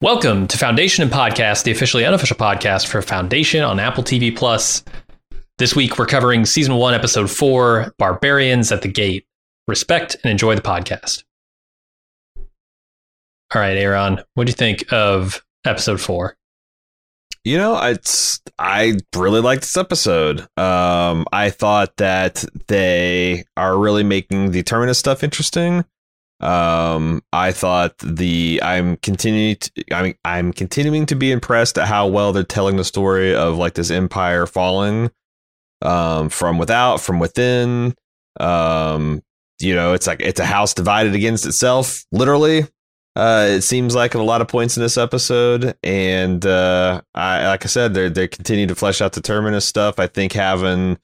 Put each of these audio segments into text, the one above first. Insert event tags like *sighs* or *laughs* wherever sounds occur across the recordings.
Welcome to Foundation and Podcast, the officially unofficial podcast for Foundation on Apple TV Plus. This week we're covering season one, episode four, Barbarians at the Gate. Respect and enjoy the podcast. All right, Aaron, what do you think of episode four? You know, it's I really like this episode. Um, I thought that they are really making the Terminus stuff interesting. Um, I thought the I'm continuing to, I mean I'm continuing to be impressed at how well they're telling the story of like this empire falling um from without, from within. Um, you know, it's like it's a house divided against itself, literally. Uh, it seems like at a lot of points in this episode, and uh, I like I said, they they continue to flesh out the terminus stuff. I think having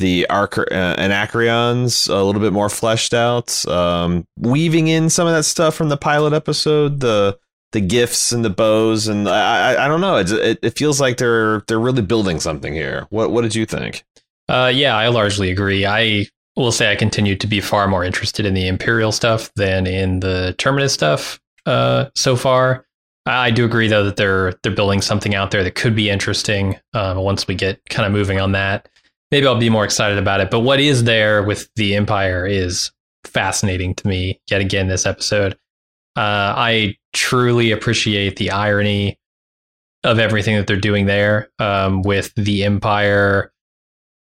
the arc uh, anacreons a little bit more fleshed out, um, weaving in some of that stuff from the pilot episode, the the gifts and the bows, and I I, I don't know, it, it, feels like they're they're really building something here. What what did you think? Uh, yeah, I largely agree. I will say I continue to be far more interested in the Imperial stuff than in the Terminus stuff uh, so far. I do agree though that they're they're building something out there that could be interesting. Uh, once we get kind of moving on that, maybe I'll be more excited about it. But what is there with the Empire is fascinating to me. Yet again, this episode, uh, I truly appreciate the irony of everything that they're doing there um, with the Empire.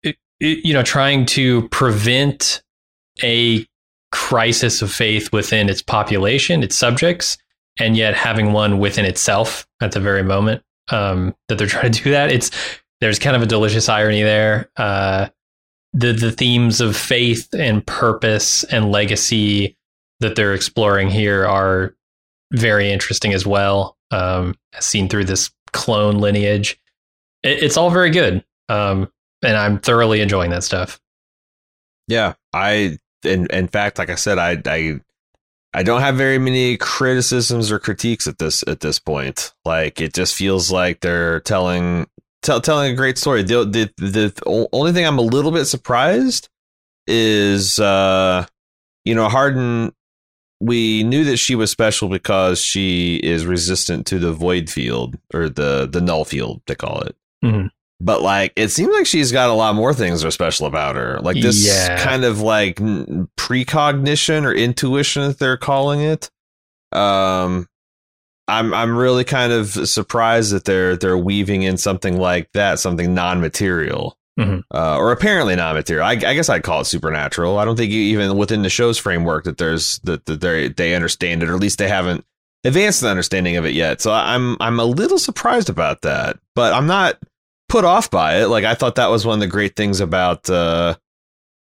It, it, you know, trying to prevent a crisis of faith within its population, its subjects, and yet having one within itself at the very moment um, that they're trying to do that. It's there's kind of a delicious irony there. Uh, the the themes of faith and purpose and legacy that they're exploring here are very interesting as well, um, seen through this clone lineage. It, it's all very good, um, and I'm thoroughly enjoying that stuff. Yeah, I in in fact, like I said, I I I don't have very many criticisms or critiques at this at this point. Like it just feels like they're telling tell, telling a great story. The, the the only thing I'm a little bit surprised is uh you know Hardin we knew that she was special because she is resistant to the void field or the the null field they call it. Mm-hmm but like it seems like she's got a lot more things that are special about her like this yeah. kind of like precognition or intuition that they're calling it um i'm i'm really kind of surprised that they're they're weaving in something like that something non-material mm-hmm. uh, or apparently non-material I, I, guess i'd call it supernatural i don't think even within the show's framework that there's that, that they they understand it or at least they haven't advanced the understanding of it yet so i'm i'm a little surprised about that but i'm not put off by it. Like I thought that was one of the great things about uh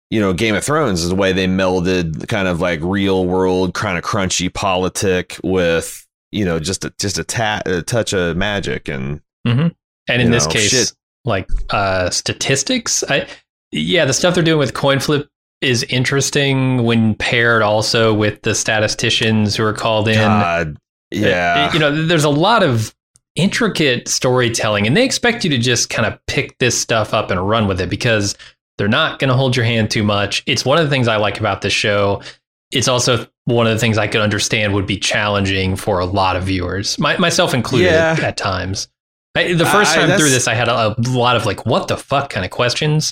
you know Game of Thrones is the way they melded kind of like real world kind of crunchy politic with you know just a just a, ta- a touch of magic and mm-hmm. and in this case shit. like uh statistics. I yeah, the stuff they're doing with coin flip is interesting when paired also with the statisticians who are called in. God, yeah. you know, there's a lot of intricate storytelling and they expect you to just kind of pick this stuff up and run with it because they're not going to hold your hand too much. It's one of the things I like about this show. It's also one of the things I could understand would be challenging for a lot of viewers, my, myself included yeah. at times. I, the first time through this, I had a, a lot of like, what the fuck kind of questions.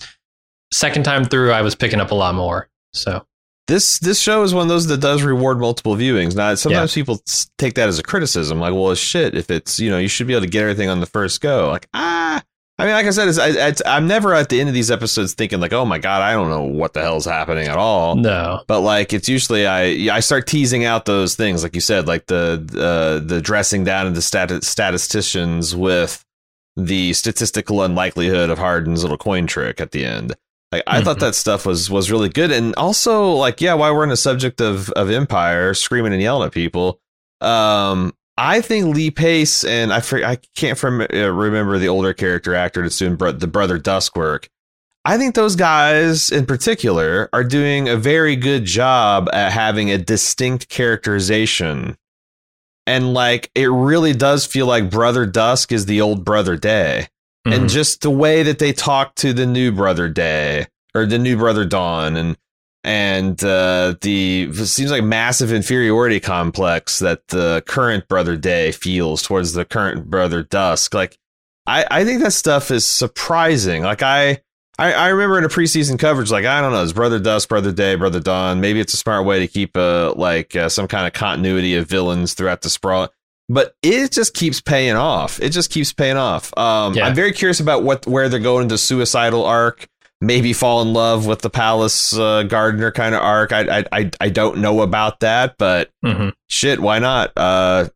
Second time through, I was picking up a lot more. So this this show is one of those that does reward multiple viewings. Now, sometimes yeah. people take that as a criticism, like, "Well, shit, if it's you know you should be able to get everything on the first go." Like, ah, I mean, like I said, it's, it's, I'm never at the end of these episodes thinking like, "Oh my god, I don't know what the hell's happening at all." No, but like it's usually I I start teasing out those things, like you said, like the uh, the dressing down of the stat- statisticians with the statistical unlikelihood of Hardin's little coin trick at the end. Like I mm-hmm. thought that stuff was was really good, and also like yeah, while we're in the subject of of Empire screaming and yelling at people, um, I think Lee Pace and I I can't uh, remember the older character actor that's doing the brother Dusk work. I think those guys in particular are doing a very good job at having a distinct characterization. And like it really does feel like Brother Dusk is the old Brother Day. Mm-hmm. And just the way that they talk to the new Brother Day or the new Brother Dawn and and uh, the it seems like massive inferiority complex that the current Brother Day feels towards the current Brother Dusk. Like I, I think that stuff is surprising. Like I I, I remember in a preseason coverage, like I don't know, it's Brother Dusk, Brother Day, Brother Dawn. Maybe it's a smart way to keep a uh, like uh, some kind of continuity of villains throughout the sprawl. But it just keeps paying off. It just keeps paying off. Um, yeah. I'm very curious about what where they're going to suicidal arc. Maybe fall in love with the palace uh, gardener kind of arc. I, I I I don't know about that, but mm-hmm. shit, why not? Uh,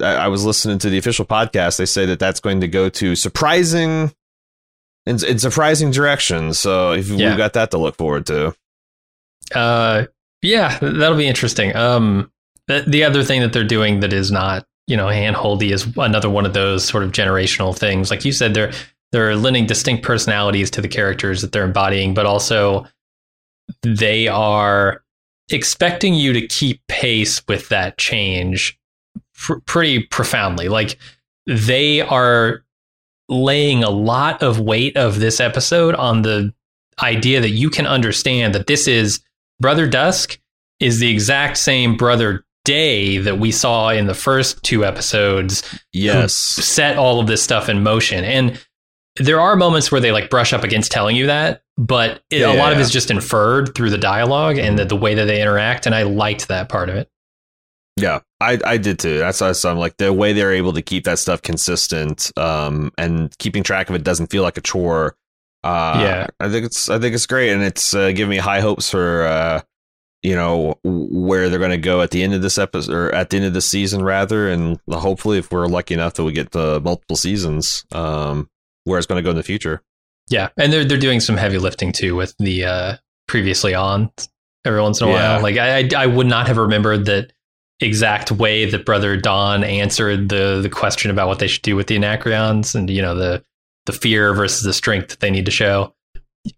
I was listening to the official podcast. They say that that's going to go to surprising in, in surprising directions. So if yeah. we've got that to look forward to. Uh, yeah, that'll be interesting. Um, the, the other thing that they're doing that is not, you know, handholdy is another one of those sort of generational things. Like you said, they're they're lending distinct personalities to the characters that they're embodying, but also they are expecting you to keep pace with that change pr- pretty profoundly. Like they are laying a lot of weight of this episode on the idea that you can understand that this is Brother Dusk is the exact same Brother Day that we saw in the first two episodes. Yes. Set all of this stuff in motion. And there are moments where they like brush up against telling you that, but it, yeah. a lot of it is just inferred through the dialogue and the, the way that they interact. And I liked that part of it. Yeah, I I did too. That's why I'm like the way they're able to keep that stuff consistent, um, and keeping track of it doesn't feel like a chore. Uh, yeah, I think it's I think it's great, and it's uh, giving me high hopes for uh, you know where they're going to go at the end of this episode or at the end of the season rather, and hopefully if we're lucky enough that we get the multiple seasons, um, where it's going to go in the future. Yeah, and they're they're doing some heavy lifting too with the uh, previously on every once in a yeah. while. Like I, I I would not have remembered that exact way that Brother Dawn answered the the question about what they should do with the Anacreons and you know the the fear versus the strength that they need to show.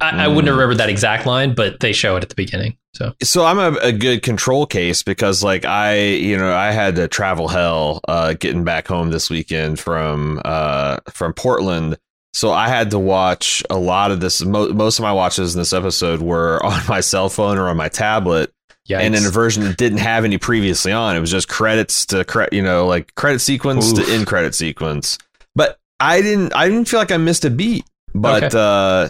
I, mm. I wouldn't remember that exact line, but they show it at the beginning. So, so I'm a, a, good control case because, like, I, you know, I had to travel hell uh, getting back home this weekend from uh, from Portland. So I had to watch a lot of this. Mo- most of my watches in this episode were *laughs* on my cell phone or on my tablet. Yikes. and in a version that didn't have any previously on. It was just credits to cre- you know like credit sequence Oof. to in credit sequence. But I didn't I didn't feel like I missed a beat. But okay. uh,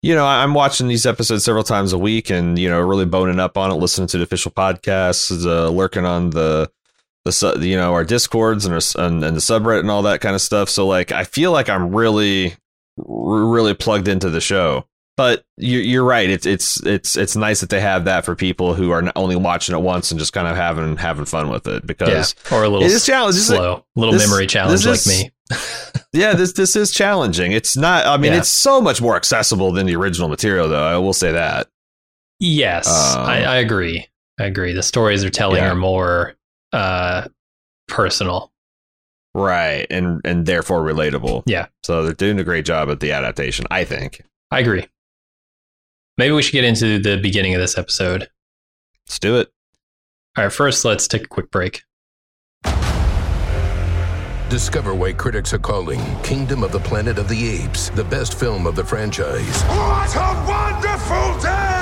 you know I'm watching these episodes several times a week and you know really boning up on it, listening to the official podcasts, uh, lurking on the the you know our discords and, our, and and the subreddit and all that kind of stuff. So like I feel like I'm really really plugged into the show but you're right. It's it's it's it's nice that they have that for people who are only watching it once and just kind of having having fun with it because yeah, or a little it is challenge, slow, a little this, memory challenge like me. *laughs* yeah, this this is challenging. It's not. I mean, yeah. it's so much more accessible than the original material, though. I will say that. Yes, um, I, I, agree. I agree. The stories they're telling yeah. are more uh, personal, right, and and therefore relatable. Yeah. So they're doing a great job at the adaptation. I think. I agree. Maybe we should get into the beginning of this episode. Let's do it. All right, first, let's take a quick break. Discover why critics are calling Kingdom of the Planet of the Apes the best film of the franchise. What a wonderful day!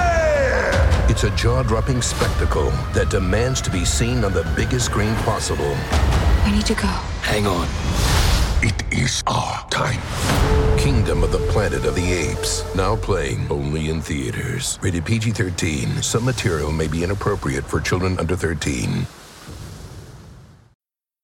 It's a jaw dropping spectacle that demands to be seen on the biggest screen possible. We need to go. Hang on. It is our time. Kingdom of the Planet of the Apes. Now playing only in theaters. Rated PG 13. Some material may be inappropriate for children under 13.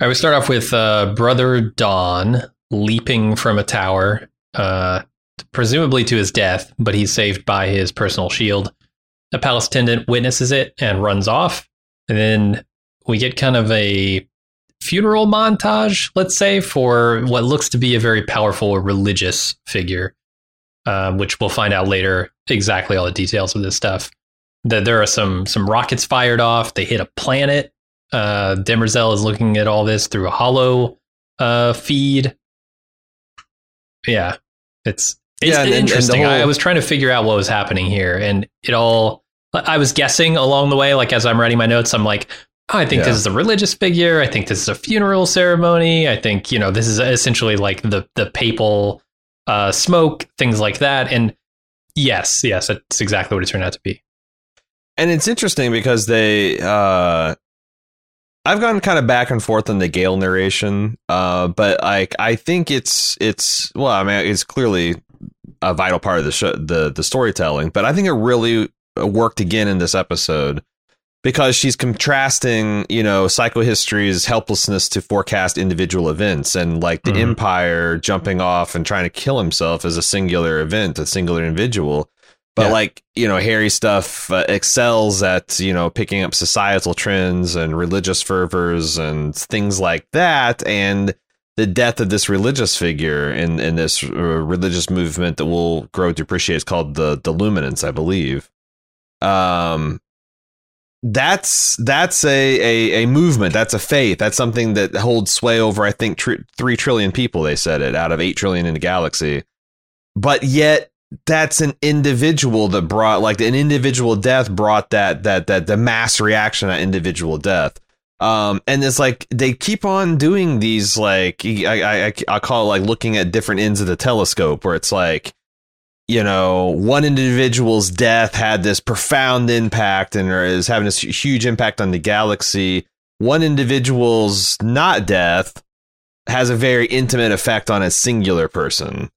I would start off with uh, Brother Dawn leaping from a tower, uh, presumably to his death, but he's saved by his personal shield. A palace attendant witnesses it and runs off. And then we get kind of a funeral montage, let's say, for what looks to be a very powerful religious figure, uh, which we'll find out later exactly all the details of this stuff. That there are some some rockets fired off. They hit a planet. Uh, Demerzel is looking at all this through a hollow uh, feed. Yeah, it's it's Yeah, and- and- and interesting. I, I was trying to figure out what was happening here, and it all. I was guessing along the way, like as I'm writing my notes, I'm like, oh, I think Yeah. this is a religious figure. I think this is a funeral ceremony. I think you know this is essentially like the the papal uh, smoke, things like that. And yes, yes, that's exactly what it turned out to be. and it's interesting because they uh I've gone kind of back and forth on the Gaal narration, uh, but like I think it's it's well, I mean, it's clearly a vital part of the show, the the storytelling. But I think it really worked again in this episode because she's contrasting, you know, psychohistory's helplessness to forecast individual events, and like the Mhm. Empire jumping off and trying to kill himself as a singular event, a singular individual. But Yeah. like you know, Hari stuff uh, excels at you know picking up societal trends and religious fervors and things like that, and the death of this religious figure in in this uh, religious movement that we'll grow to appreciate is called the the Luminance, I believe. Um, that's that's a, a a movement. That's a faith. That's something that holds sway over I think tr- three trillion people. They said it out of eight trillion in the galaxy, but yet that's an individual that brought like an individual death brought that that that the mass reaction at individual death. Um and it's like they keep on doing these like i i i call it like looking at different ends of the telescope where it's like you know one individual's death had this profound impact and is having this huge impact on the galaxy. One individual's not death has a very intimate effect on a singular person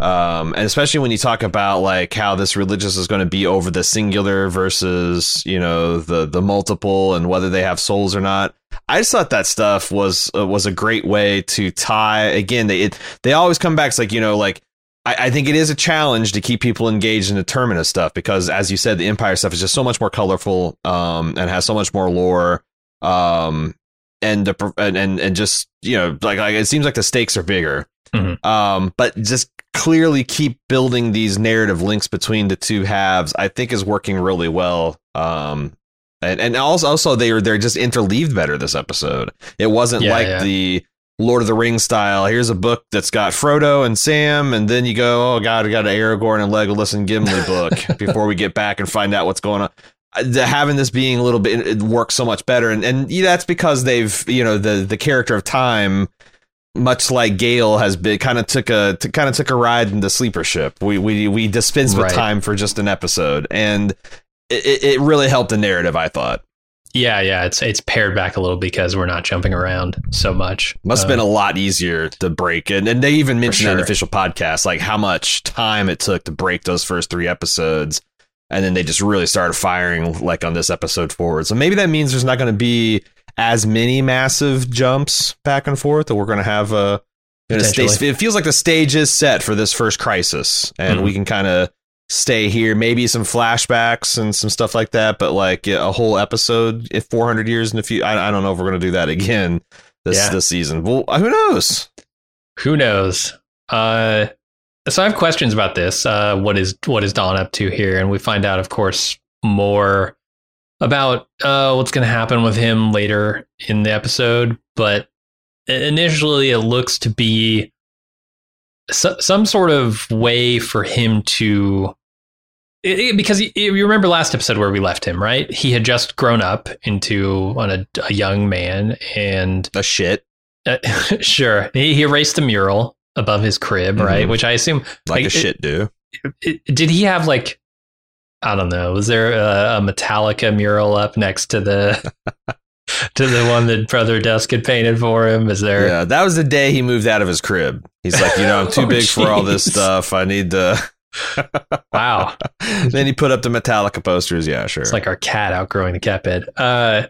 um, and especially when you talk about like how this religious is going to be over the singular versus you know the the multiple and whether they have souls or not. I just thought that stuff was uh, was a great way to tie. Again, they it, they always come back. It's like you know like. I, think it is a challenge to keep people engaged in the Terminus stuff because, as you said, the Empire stuff is just so much more colorful um, and has so much more lore. Um, and, the, and and just you know like, like it seems like the stakes are bigger Mhm. um but just clearly keep building these narrative links between the two halves i think is working really well um and and also also they were they're just interleaved better this episode it wasn't Yeah, like yeah. the lord of the rings style here's a book that's got frodo and sam and then you go oh god i got an aragorn and legolas and gimli *laughs* book before we get back and find out what's going on Uh, the- having this being a little bit it works so much better and and yeah, that's because they've you know the the character of time much like Gaal has been kind of took a kind of took a ride in the sleeper ship we we we dispensed with Right. time for just an episode and it, it- really helped the narrative i thought Yeah, yeah, it's it's pared back a little because we're not jumping around so much. must have Uh, been a lot easier to break and, and they even mentioned in the official podcast like how much time it took to break those first three episodes and then they just really started firing like on this episode forward so maybe that means there's not going to be as many massive jumps back and forth that we're going to have a stage, it feels like the stage is set for this first crisis and Mhm. we can kind of stay here maybe some flashbacks and some stuff like that but like a whole episode if 400 years in the future I, I don't know if we're going to do that again this Yeah. this season well who knows who knows? Uh, so I have questions about this. Uh, what is what is Dawn up to here? And we find out, of course, more about uh, what's going to happen with him later in the episode. But initially, it looks to be so, some sort of way for him to. it- it- because you you remember last episode where we left him, right? He had just grown up into a, a young man, and a shit uh, *laughs* sure. He, he erased the mural above his crib, right? Mhm. Which I assume. like, Like, a it- shit do did he have like? I don't know. Was there a, a Metallica mural up next to the *laughs* to the one that Brother Dusk had painted for him? Is there? yeah that was the day he moved out of his crib he's like you know i'm *laughs* too Oh, big for all this stuff i need to *laughs* Wow, then he put up the metallica posters yeah sure it's like our cat outgrowing the cat bed. Uh,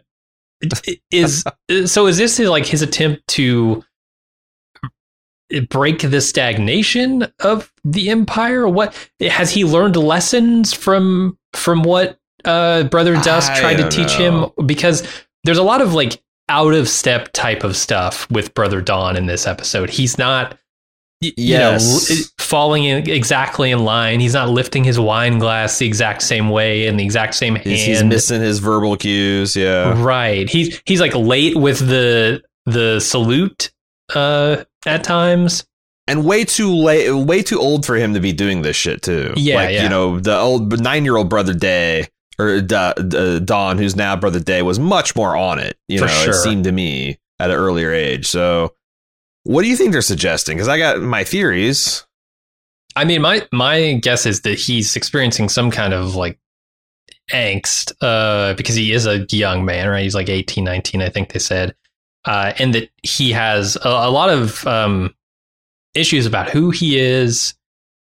is so is this like his attempt to break the stagnation of the empire what has he learned lessons from from what uh brother dusk I tried to teach know. him because there's a lot of like out of step type of stuff with brother dawn in this episode he's not you know Yes. l- falling in exactly in line he's not lifting his wine glass the exact same way in the exact same hand He's, he's missing his verbal cues. Yeah. Right. He's he's like late with the the salute uh at times. and way too late, way too old for him to be doing this shit too. Yeah, like yeah. you know, the old nine-year-old brother Day or Da- Da- Dawn, who's now brother Day, was much more on it. You For know, sure. it seemed to me at an earlier age. So, what do you think they're suggesting? Because I got my theories. I mean my my guess is that he's experiencing some kind of like angst uh because he is a young man, right? He's like 18, 19 I think they said. Uh and that he has a, a lot of um issues about who he is,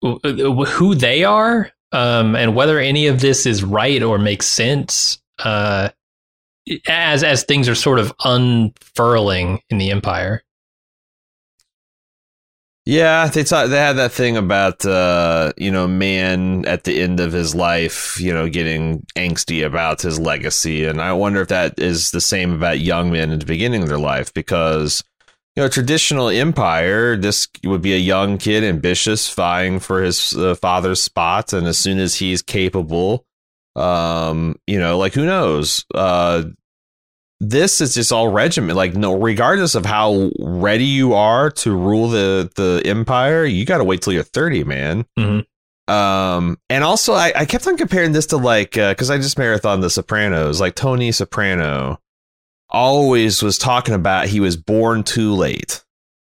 wh- who they are, um and whether any of this is right or makes sense. Uh as as things are sort of unfurling in the empire. Yeah, they thought they had that thing about uh, you know, man at the end of his life, you know, getting angsty about his legacy, and I wonder if that is the same about young men at the beginning of their life because you know, traditional empire, this would be a young kid, ambitious, vying for his uh, father's spot, and as soon as he's capable, um, you know, like who knows, uh, this is just all regiment. Like no, regardless of how ready you are to rule the the empire, you got to wait till you're thirty, man. Mhm. Um, and also I, I kept on comparing this to like because I just marathon The Sopranos, like Tony Soprano always was talking about he was born too late.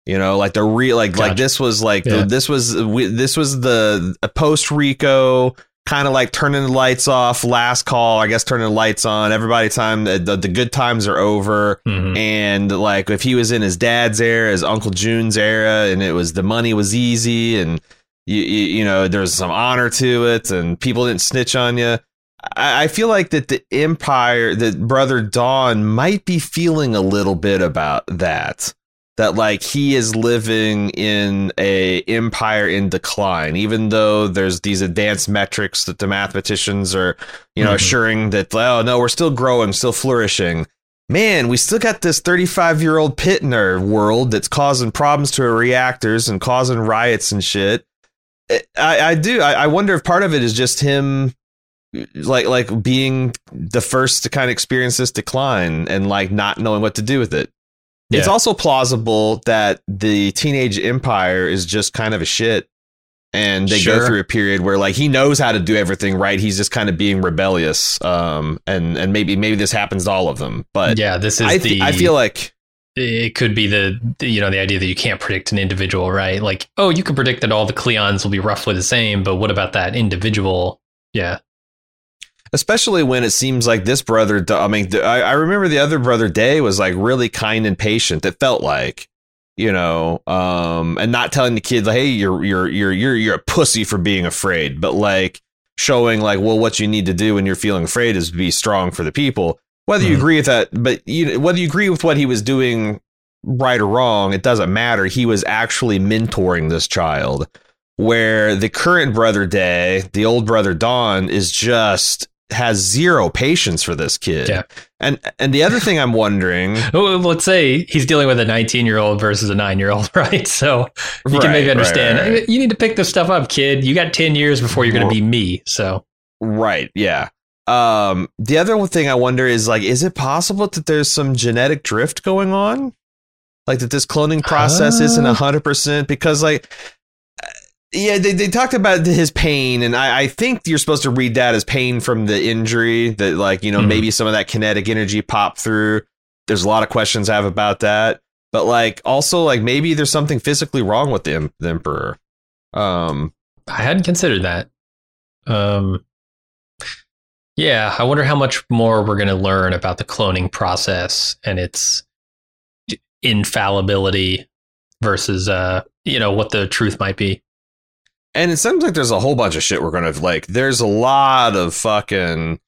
You know, like the real like like this was like Yeah. the, this was we, this was the post Rico kind of like turning the lights off, last call. I guess turning the lights on. Everybody time the, the, the good times are over. Mhm. And like if he was in his dad's era, his Uncle June's era, and it was the money was easy and you, you, you know there's some honor to it and people didn't snitch on you. I, I feel like that the Empire, that Brother Dawn might be feeling a little bit about that. That like he is living in a empire in decline, even though there's these advanced metrics that the mathematicians are, you know, Mhm. assuring that oh no, we're still growing, still flourishing man, we still got this 35 year old pit in our world that's causing problems to our reactors and causing riots and shit. I, I do. I, I wonder if part of it is just him, like, like being the first to kind of experience this decline and like not knowing what to do with it. It's also plausible that the teenage empire is just kind of a shit. And they go through a period where like he knows how to do everything right. He's just kind of being rebellious. Um, and and maybe maybe this happens to all of them. But yeah, this is I, the I feel like it could be the, the you know the idea that you can't predict an individual, right? Like, oh, you can predict that all the Cleons will be roughly the same, but what about that individual? Yeah, especially when it seems like this brother i mean I, I remember the other brother day was like really kind and patient. It felt like you know um and not telling the kid like hey you're you're you're you're you're a pussy for being afraid but like showing like well what you need to do when you're feeling afraid is be strong for the people. Whether you Mhm. agree with that but you whether you agree with what he was doing right or wrong it doesn't matter. He was actually mentoring this child where the current brother day the old brother dawn is just has zero patience for this kid Yeah. and and the other thing i'm wondering *laughs* Well, let's say he's dealing with a 19 year old versus a nine year old, *laughs* right? So you can maybe understand. right, right. You need to pick this stuff up, kid. You got 10 years before you're going to be me. So Right. Yeah. Um, the other thing I wonder is like, is it possible that there's some genetic drift going on? Like that this cloning process isn't Uh. hundred percent because like, yeah, they, they talked about his pain, and I, I think you're supposed to read that as pain from the injury that like you know Mhm. maybe some of that kinetic energy popped through. There's a lot of questions I have about that, but like also like maybe there's something physically wrong with the, the emperor. Um, I hadn't considered that. Um, yeah, I wonder how much more we're going to learn about the cloning process and its infallibility versus, uh, you know, what the truth might be. And it seems like there's a whole bunch of shit we're gonna like. There's a lot of fucking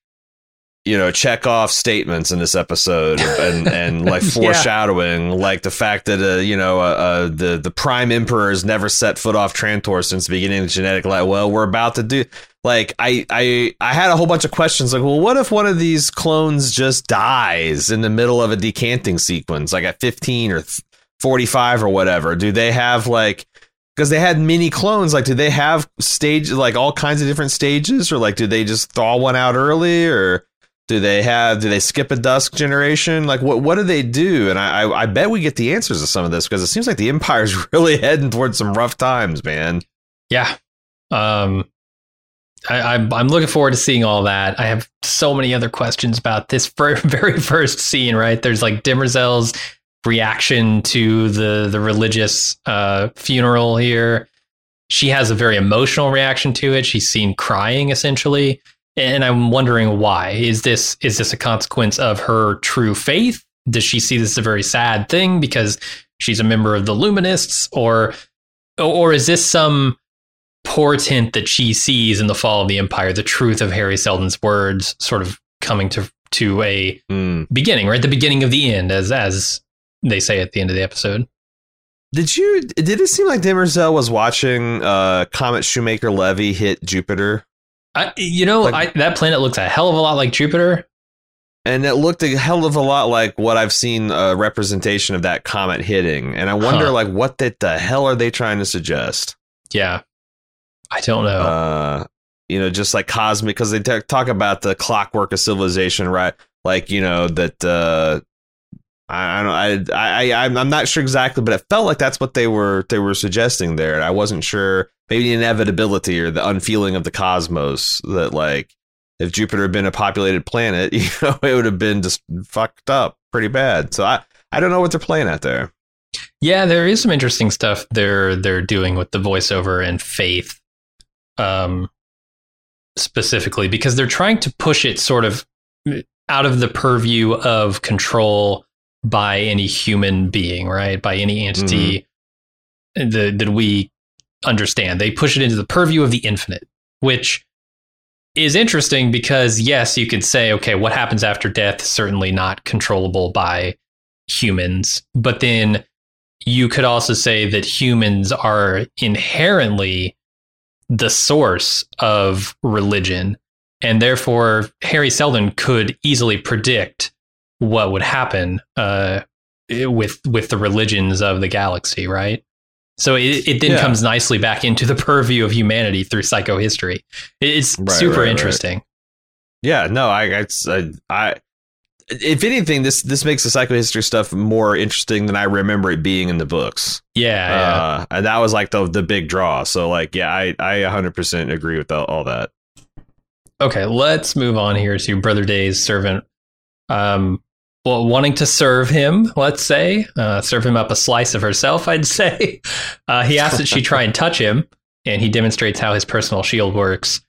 you know check off statements in this episode and and *laughs* like foreshadowing like the fact that uh, you know uh, uh, the the prime emperor has never set foot off Trantor since the beginning of the genetic like well we're about to do like I I I had a whole bunch of questions like well what if one of these clones just dies in the middle of a decanting sequence like at 15 or 45 or whatever do they have like because they had mini clones like did they have stage like all kinds of different stages or like do they just thaw one out early or do they have? Do they skip a dusk generation? Like what? What do they do? And I, I, I bet we get the answers to some of this because it seems like the Empire's *laughs* really heading towards some rough times, man. Yeah. Um, I, I'm I'm looking forward to seeing all that. I have so many other questions about this *laughs* very first scene. Right there's like Demerzel's reaction to the the religious uh, funeral here. She has a very emotional reaction to it. She's seen crying essentially and I'm wondering why. Is this is this a consequence of her true faith? Does she see this as a very sad thing because she's a member of the Luminists, or or is this some portent that she sees in the fall of the Empire, the truth of Hari Seldon's words, sort of coming to to a mm. beginning, right? The beginning of the end, as as they say at the end of the episode. Did you? Did it seem like Demerzel was watching uh, Comet Shoemaker Levy hit Jupiter? I, you know, like, I, that planet looks a hell of a lot like Jupiter. And it looked a hell of a lot like what I've seen a representation of that comet hitting. And I wonder, huh. like, what the, the hell are they trying to suggest? Yeah. I don't know. Uh, you know, just like cosmic, because they t- talk about the clockwork of civilization, right? Like, you know, that, uh, I, don't I, I, I'm not sure exactly, but it felt like that's what they were, they were suggesting there. I wasn't sure maybe the inevitability or the unfeeling of the cosmos that like if Jupiter had been a populated planet, *laughs* you know, it would have been just fucked up pretty bad. So I I don't know what they're playing at there. Yeah, there is some interesting stuff they're they're doing with the voiceover and faith, um, specifically because they're trying to push it sort of out of the purview of control by any human being, right? By any entity mm-hmm. that that we understand. They push it into the purview of the infinite, which is interesting because yes, you could say, okay, what happens after death is certainly not controllable by humans, but then you could also say that humans are inherently the source of religion, and therefore Hari Seldon could easily predict what would happen uh, with with the religions of the galaxy, right? So it, it then yeah. comes nicely back into the *laughs* purview of humanity through psychohistory. It's right, super right, interesting. Right. Yeah, no, I, I, I, if anything, this this makes the psychohistory stuff more interesting than I remember it being in the books. Yeah, uh, yeah. and that was like the the big draw. So like, yeah, I I 100 percent agree with all, all that. Okay, let's move on here to Brother Day's servant. Um, well, wanting to serve him, let's say, uh, serve him up a slice of herself, I'd say. Uh, he asks that she try and touch him, and he demonstrates how his personal shield works.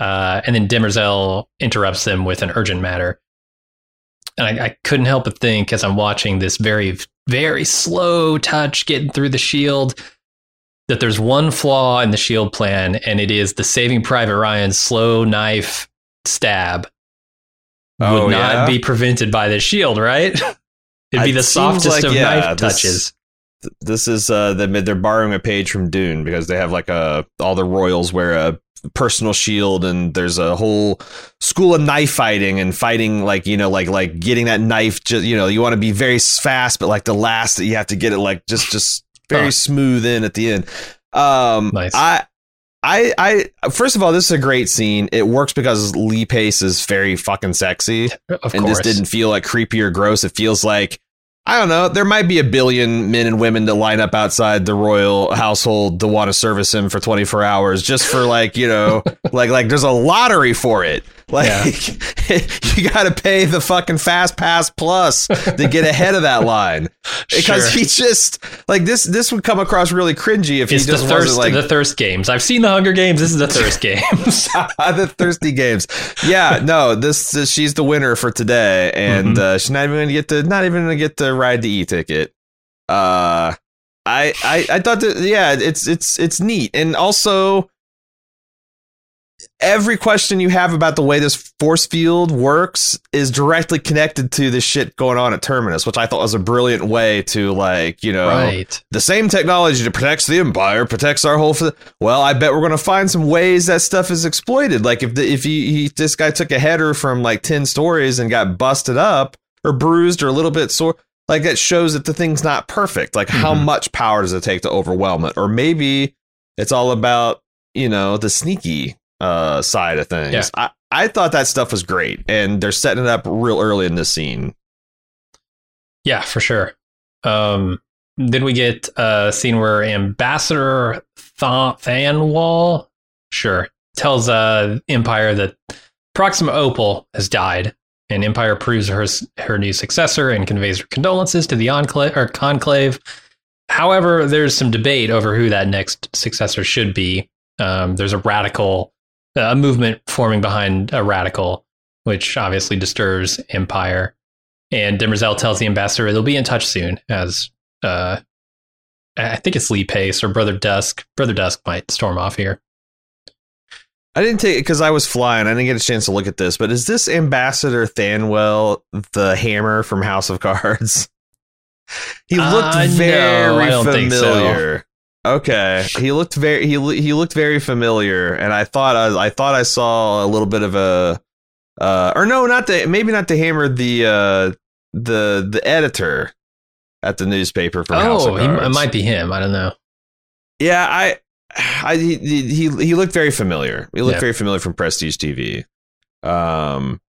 Uh, and then Demerzel interrupts them with an urgent matter. And I, I, couldn't help but think as I'm watching this very, very slow touch getting through the shield that there's one flaw in the shield plan, and it is the Saving Private Ryan's slow knife stab oh, would not yeah? be prevented by the shield, right? *laughs* It'd be it the softest like, of yeah, knife this, touches. This is uh, the, they're borrowing a page from Dune because they have like a all the royals wear a personal shield and there's a whole school of knife fighting and fighting like you know like like getting that knife just you know you want to be very fast but like the last you have to get it like just just very huh. smooth in at the end um nice. i I, I first of all, this is a great scene. It works because Lee Pace is very fucking sexy, of and this didn't feel like creepy or gross. It feels like I don't know. There might be a billion men and women that line up outside the royal household to want to service him for 24 hours just for like, you know, *laughs* like like there's a lottery for it. Like yeah. *laughs* you got to pay the fucking fast pass plus to get ahead of that line *laughs* because sure. he just like this. This would come across really cringy if it's he just the thirst, like the thirst games. I've seen the Hunger Games. This is the thirst *laughs* games. the thirsty games. Yeah, no. This, this, she's the winner for today, and mm-hmm. uh, she's not even gonna get the not even gonna get the ride the e ticket. Uh, I I I thought that yeah, it's it's it's neat, and also every question you have about the way this force field works is directly connected to the shit going on at Terminus, which I thought was a brilliant way to like, you know, right. the same technology that protects the empire protects our whole. F- well, I bet we're going to find some ways that stuff is exploited. Like if the, if he, he this guy took a header from like ten stories and got busted up or bruised or a little bit sore, like that shows that the thing's not perfect. Like how Mhm. much power does it take to overwhelm it? Or maybe it's all about you know the sneaky uh, side of things. Yeah. I I thought that stuff was great, and they're setting it up real early in this scene. Yeah, for sure. Um, then we get a scene where Ambassador Th- Thanwall, sure, tells uh, Empire that Proxima Opal has died, and Empire approves her her new successor and conveys her condolences to the enclave or conclave. However, there's some debate over who that next successor should be. Um, there's a radical, a movement forming behind a radical, which obviously disturbs Empire. And Demerzel tells the ambassador they'll be in touch soon, as uh, I think it's Lee Pace or Brother Dusk. Brother Dusk might storm off here. I didn't take it because I was flying. I didn't get a chance to look at this, but is this Ambassador Thanwell the Hammer from House of Cards? *laughs* He looked Uh, no, very I don't think so. Okay, he looked very he he looked very familiar, and I thought I, I thought I saw a little bit of a uh or no, not the maybe not the Hammer, the uh the the editor at the newspaper from oh, he, it might be him. I don't know. Yeah, I, I he he, he looked very familiar. He looked Yeah. very familiar from Prestige TV. Um,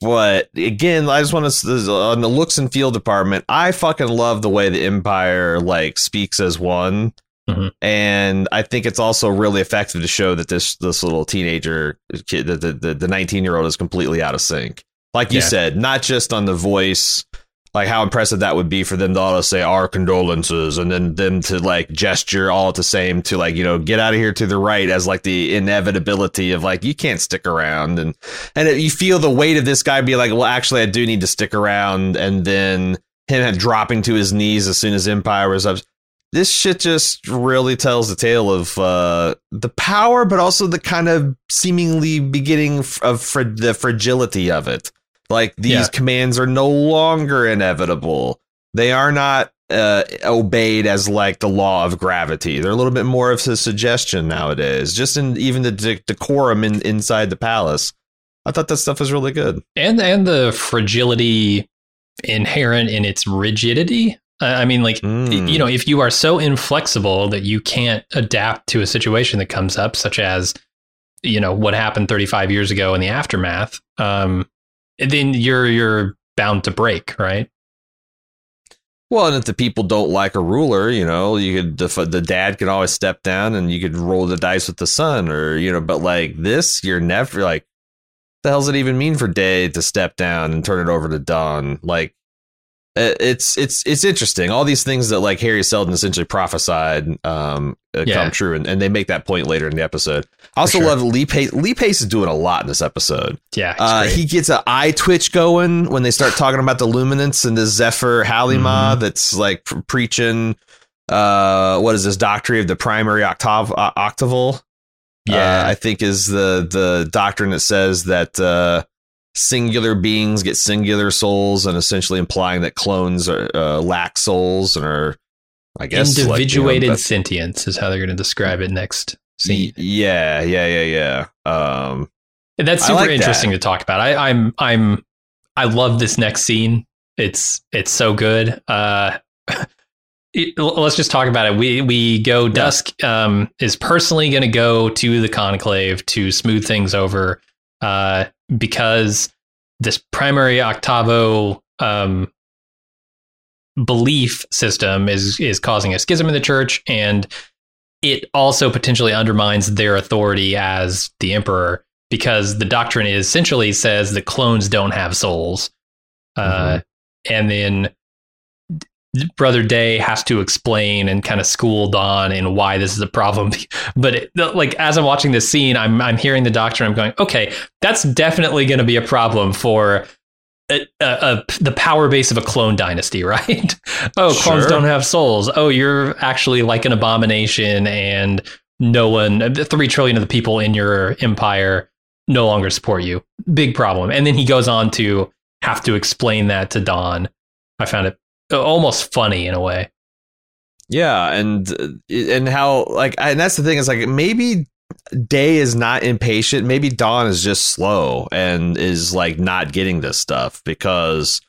but again, I just want to on the looks and feel department. I fucking love the way the Empire like speaks as one, Mhm. and I think it's also really effective to show that this this little teenager kid, the the the nineteen year old, is completely out of sync. Like you Yeah. said, not just on the voice like how impressive that would be for them to all say our condolences and then them to like gesture all at the same to like you know get out of here to the right as like the inevitability of like you can't stick around and and it, you feel the weight of this guy be like well actually I do need to stick around and then him dropping to his knees as soon as Empire was up. This shit just really tells the tale of uh, the power, but also the kind of seemingly beginning of fr- the fragility of it. Like these Yeah. commands are no longer inevitable. They are not uh, obeyed as like the law of gravity. They're a little bit more of a suggestion nowadays. Just in even the de- decorum in, inside the palace. I thought that stuff was really good. and and the fragility inherent in its rigidity. I mean, like Mm. you know, if you are so inflexible that you can't adapt to a situation that comes up, such as you know what happened 35 years ago in the aftermath, um, then you're you're bound to break, right? Well, and if the people don't like a ruler, you know, you could the, the dad could always step down and you could roll the dice with the son, or you know. But like this, you're never like, the hell does it even mean for Day to step down and turn it over to Dawn? Like, it's it's it's interesting. All these things that like Hari Seldon essentially prophesied um uh, Yeah. come true, and, and they make that point later in the episode. I also sure. love Lee Pace. Lee Pace is doing a lot in this episode. Yeah, Uh, he gets an eye twitch going when they start talking about the luminance and the Zephyr Halima Mm-hmm. that's like pr- preaching. Uh, what is this doctrine of the primary octav uh, octaval? yeah, Uh, I think is the the doctrine that says that uh, singular beings get singular souls, and essentially implying that clones are, uh, lack souls and are, I guess, like, you know, individuated sentience is how they're going to describe it next scene. yeah, yeah, yeah, yeah. Um, And That's super like interesting that. to talk about. I, I'm I'm I love this next scene. It's it's so good. Uh, *laughs* it- let's just talk about it. We we go. Dusk um, is personally going to go to the conclave to smooth things over uh, because this primary octaval um, belief system is is causing a schism in the church and it also potentially undermines their authority as the emperor because the doctrine essentially says that clones don't have souls. Uh, and then brother day has to explain and kind of school Dawn in why this is a problem *laughs* but it, like as i'm watching this scene i'm i'm hearing the doctor. i'm going okay that's definitely going to be a problem for a, a, a, the power base of a clone dynasty, *laughs* right? oh, clones don't have souls. Oh, you're actually like an abomination, and no one, three trillion of the people in your empire no longer support you. Big problem. And then he goes on to have to explain that to Dawn. I found it almost funny in a way. Yeah, and uh, and how like and that's the thing is like maybe Day is not impatient. Maybe Dawn is just slow and is like not getting this stuff because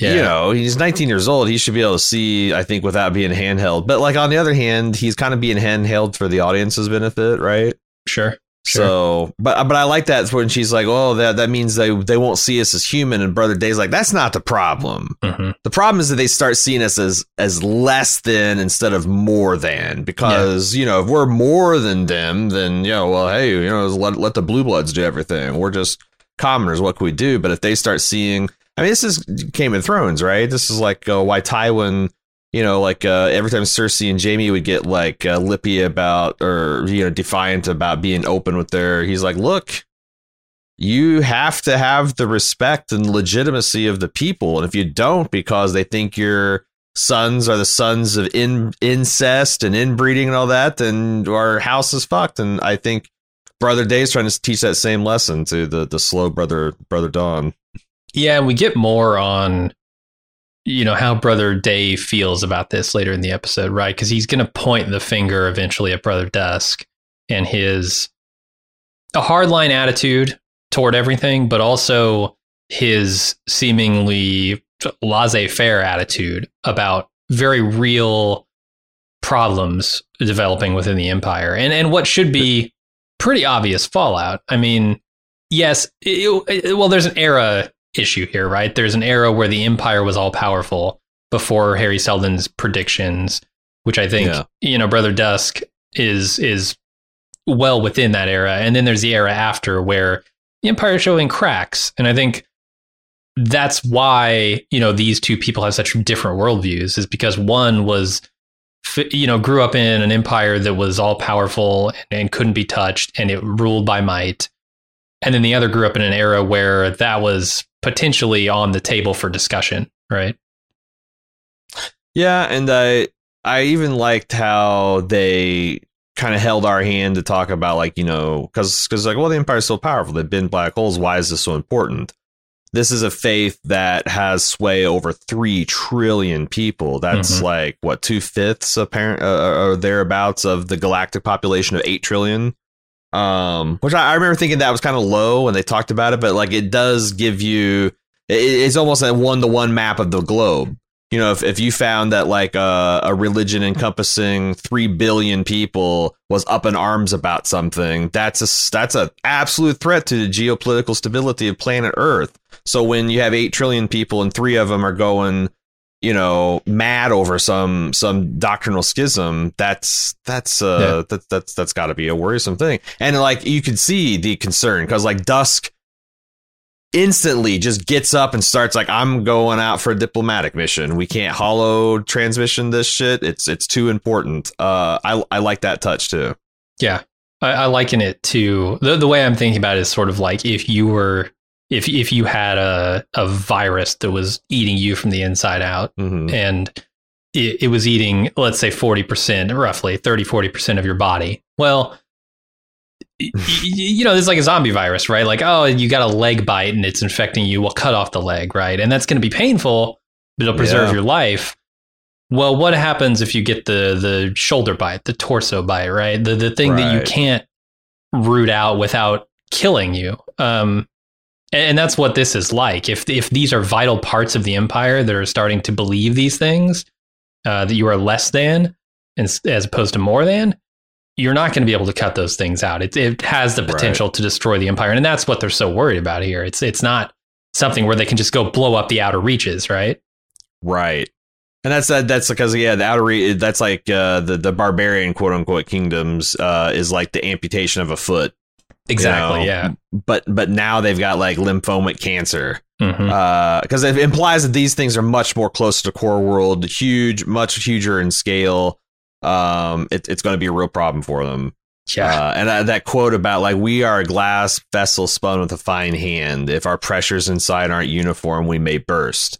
yeah. you know he's 19 years old. He should be able to see. I think without being handheld. But like on the other hand, he's kind of being handheld for the audience's benefit, right? Sure. Sure. So, but but I like that when she's like, "Oh, that that means they they won't see us as human." And Brother Day's like, "That's not the problem. Mm-hmm. The problem is that they start seeing us as as less than instead of more than. Because yeah. you know, if we're more than them, then you know, well, hey, you know, let let the blue bloods do everything. We're just commoners. What can we do? But if they start seeing, I mean, this is Game of Thrones, right? This is like uh, why Tywin you know, like uh, every time Cersei and Jaime would get like uh, lippy about or you know defiant about being open with their, he's like, look, you have to have the respect and legitimacy of the people, and if you don't, because they think your sons are the sons of in, incest and inbreeding and all that, then our house is fucked. And I think Brother Day's trying to teach that same lesson to the the slow brother brother Dawn. Yeah, and we get more on you know how brother Day feels about this later in the episode right? Because he's going to point the finger eventually at brother dusk and his a hardline attitude toward everything but also his seemingly laissez-faire attitude about very real problems developing within the empire and and what should be pretty obvious fallout. I mean yes it, it, well there's an era issue here, right? There's an era where the Empire was all powerful before Hari Seldon's predictions, which I think yeah. you know, Brother Dusk is is well within that era, and then there's the era after where the Empire is showing cracks, and I think that's why you know these two people have such different worldviews is because one was you know grew up in an empire that was all powerful and, and couldn't be touched and it ruled by might and then the other grew up in an era where that was potentially on the table for discussion, right? Yeah, and I I even liked how they kind of held our hand to talk about like you know because because like well the empire's so powerful. They've been black holes. Why is this so important? This is a faith that has sway over three trillion people. That's mm-hmm. like what two fifths apparent uh, or thereabouts of the galactic population of eight trillion um, which I, I remember thinking that was kind of low when they talked about it, but like it does give you, it, it's almost a one to one map of the globe. You know, if, if you found that like a, a religion encompassing three billion people was up in arms about something, that's a that's a absolute threat to the geopolitical stability of planet Earth. So when you have eight trillion people and three of them are going you know mad over some some doctrinal schism that's that's uh yeah. that, that's that's got to be a worrisome thing. And like you can see the concern because like dusk instantly just gets up and starts like i'm going out for a diplomatic mission. We can't holo transmission this shit. It's it's too important. Uh i i like that touch too. Yeah. I, I liken it to the the way I'm thinking about it is sort of like if you were if if you had a a virus that was eating you from the inside out mm-hmm. and it, it, was eating let's say 40% roughly 30 40% of your body well you know it's like a zombie virus right like oh you got a leg bite and it's infecting you well cut off the leg right and that's going to be painful but it'll preserve yeah. your life well what happens if you get the the shoulder bite the torso bite right the the thing right. that you can't root out without killing you um and that's what this is like. If if these are vital parts of the empire that are starting to believe these things, uh, that you are less than, as, as opposed to more than, you're not going to be able to cut those things out. It it has the potential right. to destroy the empire, and that's what they're so worried about here. It's it's not something where they can just go blow up the outer reaches, right? Right. And that's that. That's because yeah, the outer re- that's like uh, the the barbarian quote unquote kingdoms uh, is like the amputation of a foot. Exactly. You know? Yeah. But but now they've got like lymphomic cancer because mm-hmm. uh, it implies that these things are much more close to core world, huge, much huger in scale. Um, it, it's going to be a real problem for them. Yeah. Uh, and uh, that quote about like we are a glass vessel spun with a fine hand. If our pressures inside aren't uniform, we may burst.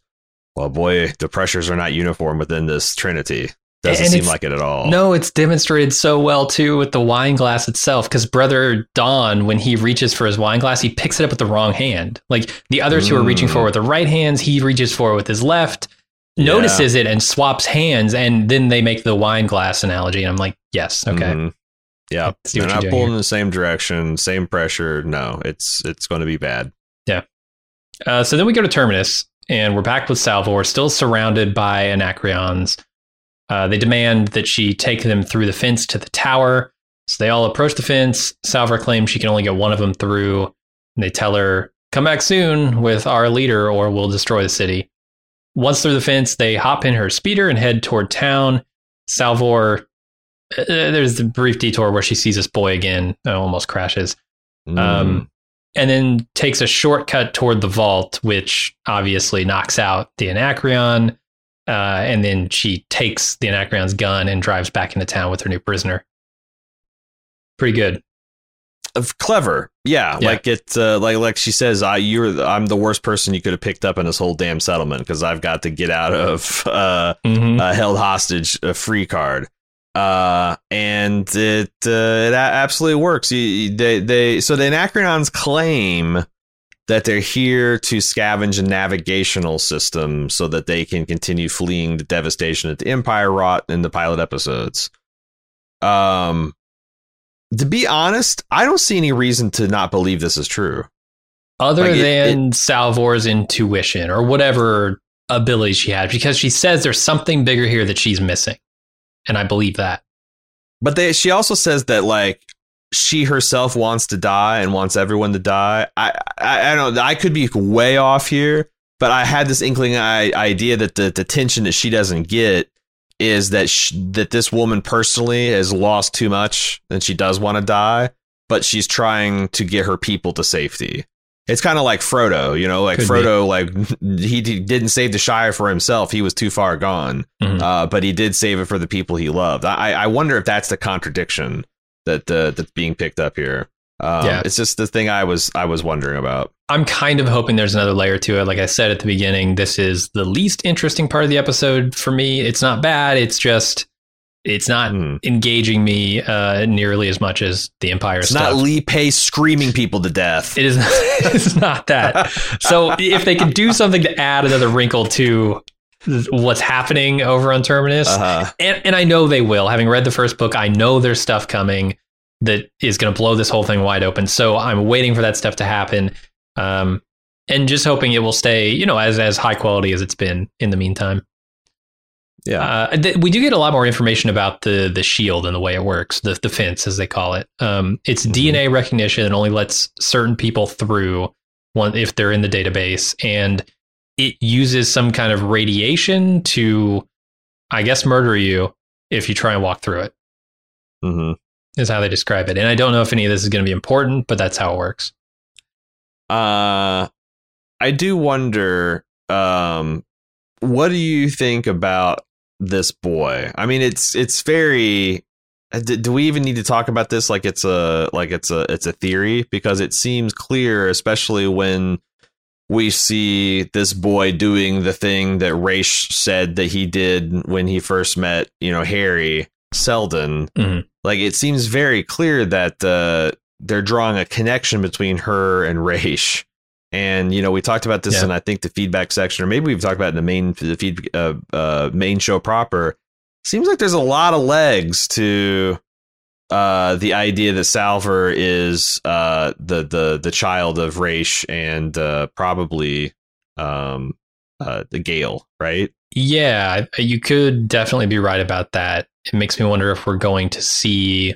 Well, boy, the pressures are not uniform within this trinity. Doesn't seem like it at all. No, it's demonstrated so well too with the wine glass itself. Because brother Dawn, when he reaches for his wine glass, he picks it up with the wrong hand. Like the other two are reaching Mm. for it with the right hands, he reaches for it with his left. Yeah. Notices it and swaps hands, and then they make the wine glass analogy. And I'm like, yes, okay. Mhm. Yeah, they're you're not pulling in the same direction, same pressure. No, it's it's going to be bad. Yeah. Uh, so then we go to Terminus, and we're back with Salvor, still surrounded by Anacreons. Uh, they demand that she take them through the fence to the tower. So they all approach the fence. Salvor claims she can only get one of them through. And they tell her, come back soon with our leader, or we'll destroy the city. Once through the fence, they hop in her speeder and head toward town. Salvor, uh, there's the brief detour where she sees this boy again, uh, almost crashes Mm. um, and then takes a shortcut toward the vault, which obviously knocks out the Anacreon. Uh, and then she takes the Anacreon's gun and drives back into town with her new prisoner. Pretty good. Of clever, yeah, Yeah. Like it, uh, like like she says, I you're I'm the worst person you could have picked up in this whole damn settlement because I've got to get out of *laughs* uh, Mhm. a held hostage a free card. Uh, and it uh, it a- absolutely works. You, you- they they so the Anacreons claim that they're here to scavenge a navigational system so that they can continue fleeing the devastation that the Empire wrought in the pilot episodes. Um, to be honest, I don't see any reason to not believe this is true. Other Like, it- than Salvor's intuition or whatever abilities she had, because she says there's something bigger here that she's missing. And I believe that. But they, she also says that like she herself wants to die and wants everyone to die. I, I, I don't. I could be way off here, but I had this inkling I, idea that the, the tension that she doesn't get is that sh- that this woman personally has lost too much and she does want to die, but she's trying to get her people to safety. It's kind of like Frodo, you know, like Could be. Frodo, like *laughs* he d- didn't save the Shire for himself; he was too far gone Mhm. uh, but he did save it for the people he loved. I, I wonder if that's the contradiction that uh, that's being picked up here. Um, Yeah. it's just the thing I was I was wondering about. I'm kind of hoping there's another layer to it. Like I said at the beginning, this is the least interesting part of the episode for me. It's not bad. It's just it's not Hmm. engaging me uh, nearly as much as the Empire It's stuff. not Lee Pace screaming people to death. it is. *laughs* it's not that. So *laughs* if they could do something to add another wrinkle to what's happening over on Terminus, uh-huh. and, and I know they will. Having read the first book, I know there's stuff coming that is going to blow this whole thing wide open. So I'm waiting for that stuff to happen, um, and just hoping it will stay, you know, as as high quality as it's been in the meantime. Yeah. Uh, th- we do get a lot more information about the the shield and the way it works, the the fence as they call it. Um, it's Mhm. DNA recognition and only lets certain people through one if they're in the database, and it uses some kind of radiation to, I guess, murder you if you try and walk through it. hmm Is how they describe it, and I don't know if any of this is going to be important, but that's how it works. Uh, I do wonder. Um, what do you think about this boy? I mean, it's it's very. uh, Do we even need to talk about this like it's a like it's a it's a theory because it seems clear, especially when we see this boy doing the thing that Raych said that he did when he first met, you know, Hari Seldon. Mhm. Like it seems very clear that uh, they're drawing a connection between her and Raych. And you know, we talked about this Yeah. in I think the feedback section, or maybe we've talked about it in the main the feed uh, uh, main show proper. Seems like there's a lot of legs to uh, the idea that Salvor is uh, the the the child of Raych and uh, probably um, uh, the Gaal, right? Yeah, you could definitely be right about that. It makes me wonder if we're going to see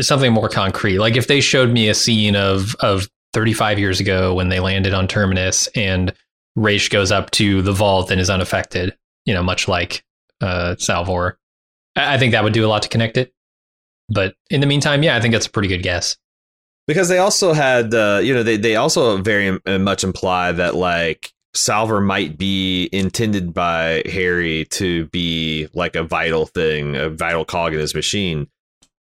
something more concrete. Like if they showed me a scene of of 35 years ago when they landed on Terminus and Raych goes up to the vault and is unaffected, you know, much like uh, Salvor. I I think that would do a lot to connect it. But in the meantime, yeah, I think that's a pretty good guess. because they also had uh, you know they they also very uh, much imply that like Salvor might be intended by Hari to be like a vital thing, a vital cog in his machine.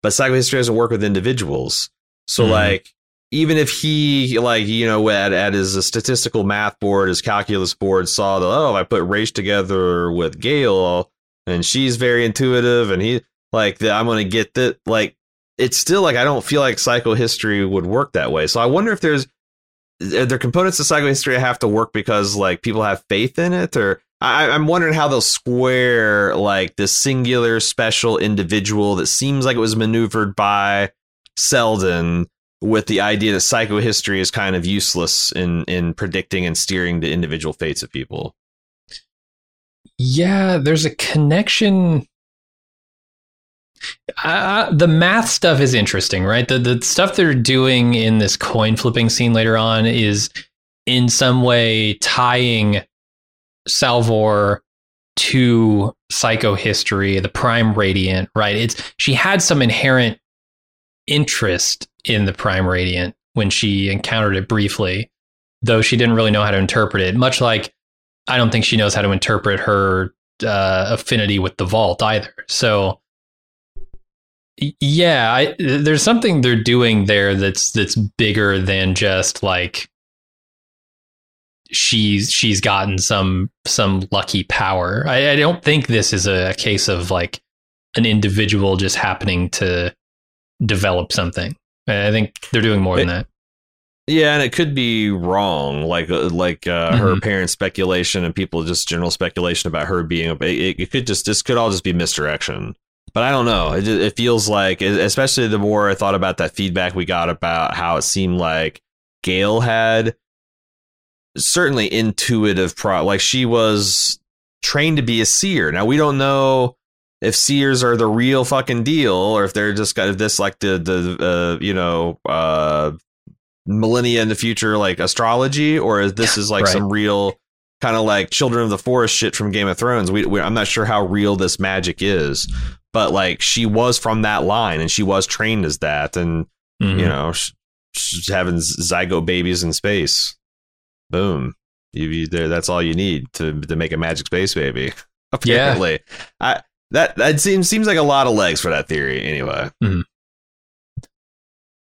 But psychohistory doesn't work with individuals, so Mhm. like even if he like you know at, at his statistical math board, his calculus board saw that oh if I put Raych together with Gaal, and she's very intuitive, and he like that I'm gonna get that. Like it's still like I don't feel like psychohistory would work that way. So I wonder if there's are there components of psychohistory have to work because like people have faith in it, or I, I'm wondering how they'll square like this singular special individual that seems like it was maneuvered by Seldon with the idea that psychohistory is kind of useless in in predicting and steering the individual fates of people. Yeah, there's a connection. Uh, the math stuff is interesting, right? The the stuff they're doing in this coin flipping scene later on is in some way tying Salvor to psychohistory, the prime radiant, right? It's she had some inherent interest in the prime radiant when she encountered it briefly, though she didn't really know how to interpret it. Much like I don't think she knows how to interpret her uh, affinity with the vault either. So yeah, I, there's something they're doing there that's that's bigger than just like she's she's gotten some some lucky power. I, I don't think this is a case of like an individual just happening to develop something. I think they're doing more than that. Yeah, and it could be wrong, like uh, like uh, mm-hmm. her parents' speculation and people just general speculation about her being. It, it could just this could all just be misdirection. But I don't know. It, it feels like, especially the more I thought about that feedback we got about how it seemed like Gaal had certainly intuitive pro like she was trained to be a seer. Now we don't know if seers are the real fucking deal or if they're just kind of this like the the uh, you know uh millennia in the future like astrology or is this is like right. some real kind of like children of the forest shit from game of thrones we, we, i'm not sure how real this magic is but like she was from that line and she was trained as that and mm-hmm. you know she's having zygote babies in space boom you, you there that's all you need to to make a magic space baby *laughs* apparently yeah. i that that seems seems like a lot of legs for that theory anyway mm-hmm.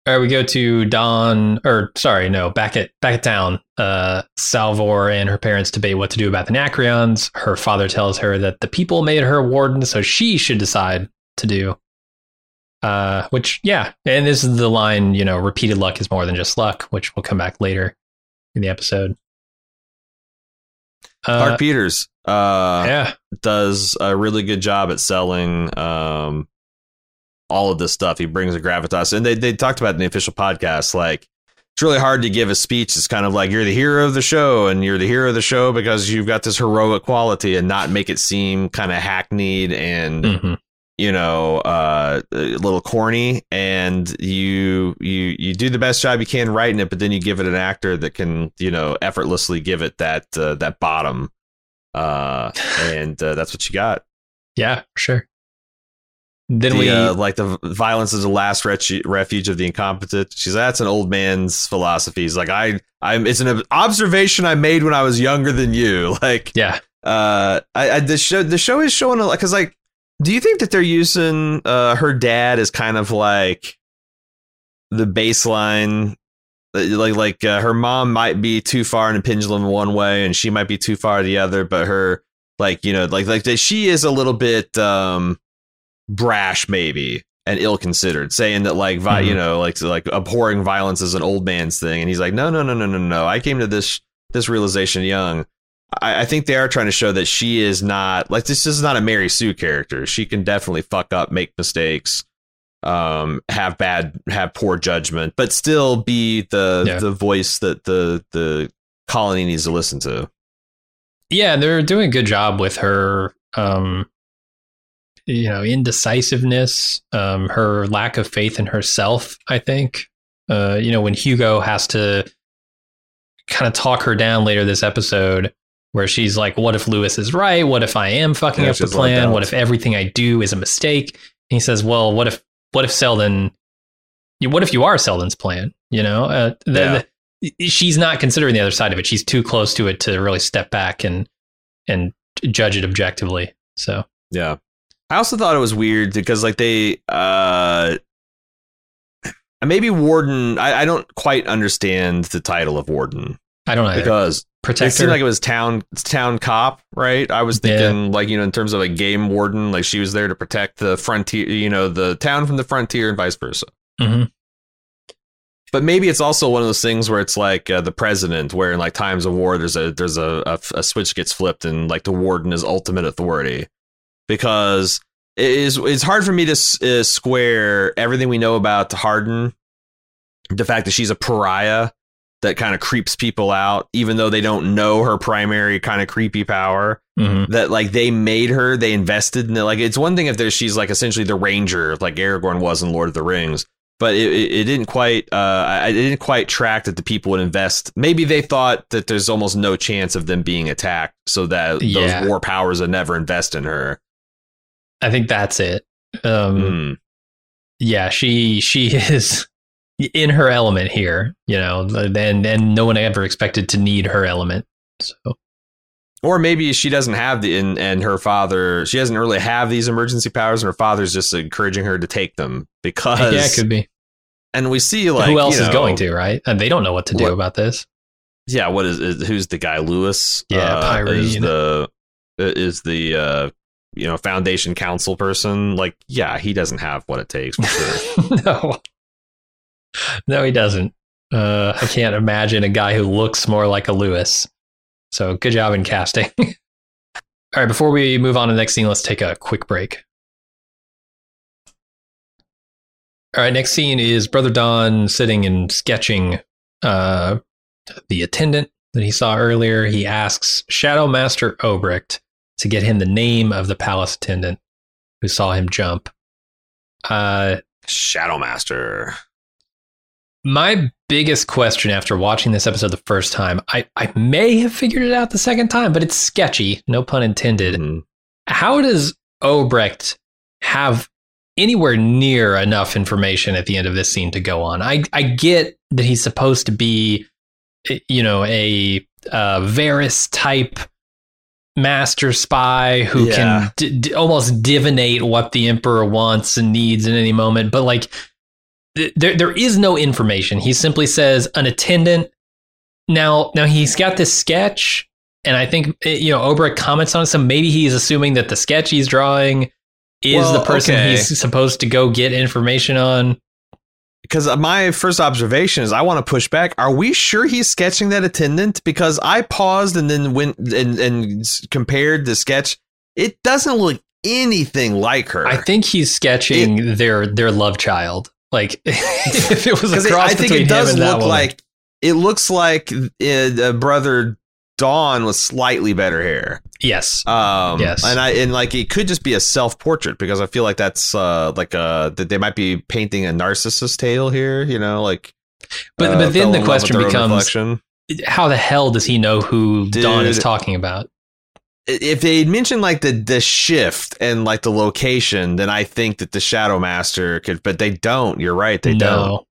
All right, we go to Dawn, or sorry, no, back at back at town. Uh, Salvor and her parents debate what to do about the Nacreons. Her father tells her that the people made her warden, so she should decide to do. Uh, which, yeah, and this is the line, you know, repeated luck is more than just luck, which will come back later in the episode. Uh, Peters, uh, yeah, does a really good job at selling um all of this stuff. He brings a gravitas, and they they talked about in the official podcast like it's really hard to give a speech. It's kind of like you're the hero of the show, and you're the hero of the show because you've got this heroic quality, and not make it seem kind of hackneyed and. Mm-hmm. You know, uh, a little corny, and you you you do the best job you can writing it, but then you give it an actor that can you know effortlessly give it that uh, that bottom, uh, *laughs* and uh, that's what you got. Yeah, sure. Then the, we uh, like the violence is the last refuge of the incompetent. She's that's an old man's philosophy. He's like I I'm it's an observation I made when I was younger than you. *laughs* Like yeah. Uh, I, I the show the show is showing a like because like do you think that they're using uh her dad as kind of like the baseline like like uh, her mom might be too far in a pendulum one way and she might be too far the other but her like you know like like that she is a little bit um brash maybe and ill considered saying that like vi- mm-hmm. you know like like abhorring violence is an old man's thing and he's like no no no no no no i came to this this realization young I, I think they are trying to show that she is not like this is not a mary sue character she can definitely fuck up make mistakes um have bad have poor judgment but still be the yeah. the voice that the the colony needs to listen to yeah they're doing a good job with her um you know indecisiveness, um, her lack of faith in herself. I think uh, you know when Hugo has to kind of talk her down later this episode, where she's like, "What if Lewis is right? What if I am fucking yeah, up the plan? What if everything I do is a mistake?" And he says, "Well, what if what if Seldon? What if you are Seldon's plan? You know, uh, the, yeah. the, she's not considering the other side of it. She's too close to it to really step back and and judge it objectively. So yeah, I also thought it was weird because like they uh maybe warden I, I don't quite understand the title of warden. I don't know because It seemed like it was town town cop, right? I was Yeah. thinking like you know in terms of a game warden, like she was there to protect the frontier, you know, the town from the frontier and vice versa. Mhm. But maybe it's also one of those things where it's like uh, the president, where in like times of war, there's a there's a, a a switch gets flipped, and like the warden is ultimate authority, because it is it's hard for me to uh, square everything we know about Hardin, the fact that she's a pariah that kind of creeps people out, even though they don't know her primary kind of creepy power Mhm. that like they made her, they invested in it. Like it's one thing if there's she's like essentially the ranger, like Aragorn was in Lord of the Rings, but it, it, it didn't quite. Uh, I didn't quite track that the people would invest. Maybe they thought that there's almost no chance of them being attacked, so that Yeah. those war powers would never invest in her. I think that's it. Um, Mm. yeah, she she *laughs* is in her element here, you know, and and no one ever expected to need her element. So Or maybe she doesn't have the and, and her father. She doesn't really have these emergency powers, and her father's just encouraging her to take them because. yeah, it could be. And we see like Who else you is know, going to right? And they don't know what to do What- about this. yeah what is, is who's the guy lewis Yeah, uh, is the is the uh you know foundation council person like yeah he doesn't have what it takes for sure *laughs* no, no, he doesn't. Uh, I can't imagine a guy who looks more like a Lewis. So good job in casting. *laughs* All right, before we move on to the next scene, let's take a quick break. All right, next scene is Brother Dawn sitting and sketching uh, the attendant that he saw earlier. He asks Shadow Master Obrecht to get him the name of the palace attendant who saw him jump. Uh, shadow master my biggest question after watching this episode the first time, I, I may have figured it out the second time, but it's sketchy, no pun intended. Mhm. How does Obrecht have anywhere near enough information at the end of this scene to go on? I, I get that he's supposed to be, you know, a uh, Varys type master spy who Yeah. can d- d- almost divinate what the emperor wants and needs in any moment, but like th- there there is no information. He simply says an attendant. Now now he's got this sketch, and I think eh, you know Obrecht comments on it. So maybe he's assuming that the sketch he's drawing is Well, the person okay. he's supposed to go get information on. Because my first observation is i want to push back. Are we sure he's sketching that attendant? Because i paused and then went and, and compared the sketch. It doesn't look anything like her. I think he's sketching their their love child. Like *laughs* if it was a cross I think between it does him and that look like it looks like uh, uh, brother Dawn with slightly better hair. yes, Um, Yes. and I and like it could just be a self portrait because I feel like that's uh like uh that they might be painting a narcissist tale here. You know, like. But- uh, but then the in love with question becomes- how the hell does he know who Dawn is talking about? if they mentioned like the the shift and like the location, then I think that the Shadow Master could, but they don't. You're right, they no, don't.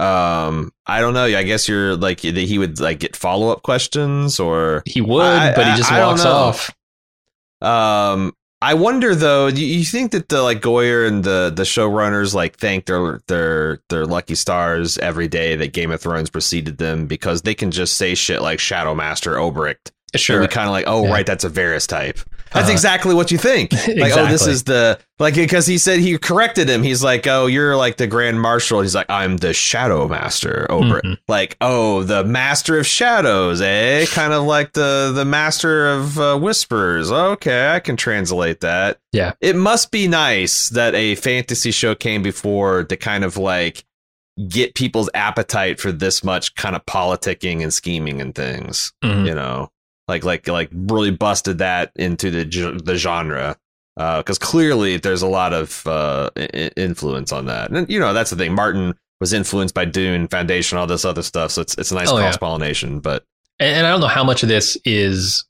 Um, I don't know. I guess you're like he would like get follow up questions or he would, I- but he just I walks know. off. Um, I wonder though. Do you think that the like Goyer and the the showrunners like thank their their their lucky stars every day that Game of Thrones preceded them because they can just say shit like Shadow Master Obrecht. Sure, kind of like, oh Yeah. right, that's a Varys type. That's Uh-huh. exactly what you think. *laughs* Like, oh, this is the like because he said he corrected him. He's like, oh, you're like the Grand Marshal. He's like, I'm the Shadow Master. Over Mhm. like, oh, the Master of Shadows, eh? kind of like the the Master of uh, Whispers. Okay, I can translate that. Yeah. it must be nice that a fantasy show came before to kind of like get people's appetite for this much kind of politicking and scheming and things Mhm. you know like like like really busted that into the the genre because clearly there's a lot of uh, influence on that and you know that's the thing martin was influenced by dune foundation all this other stuff so it's it's a nice Oh, cross pollination but And, and I don't know how much of this is.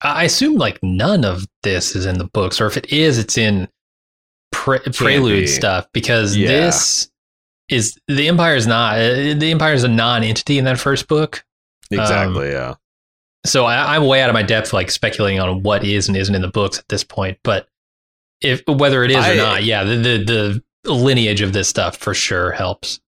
I assume like none of this is in the books, or if it is, it's in pre- prelude be. stuff because Yeah. this is the Empire is not uh, the Empire is a non-entity in that first book. exactly yeah So I, I'm way out of my depth, like speculating on what is and isn't in the books at this point. But if whether it is I- or not, yeah, the, the the lineage of this stuff for sure helps.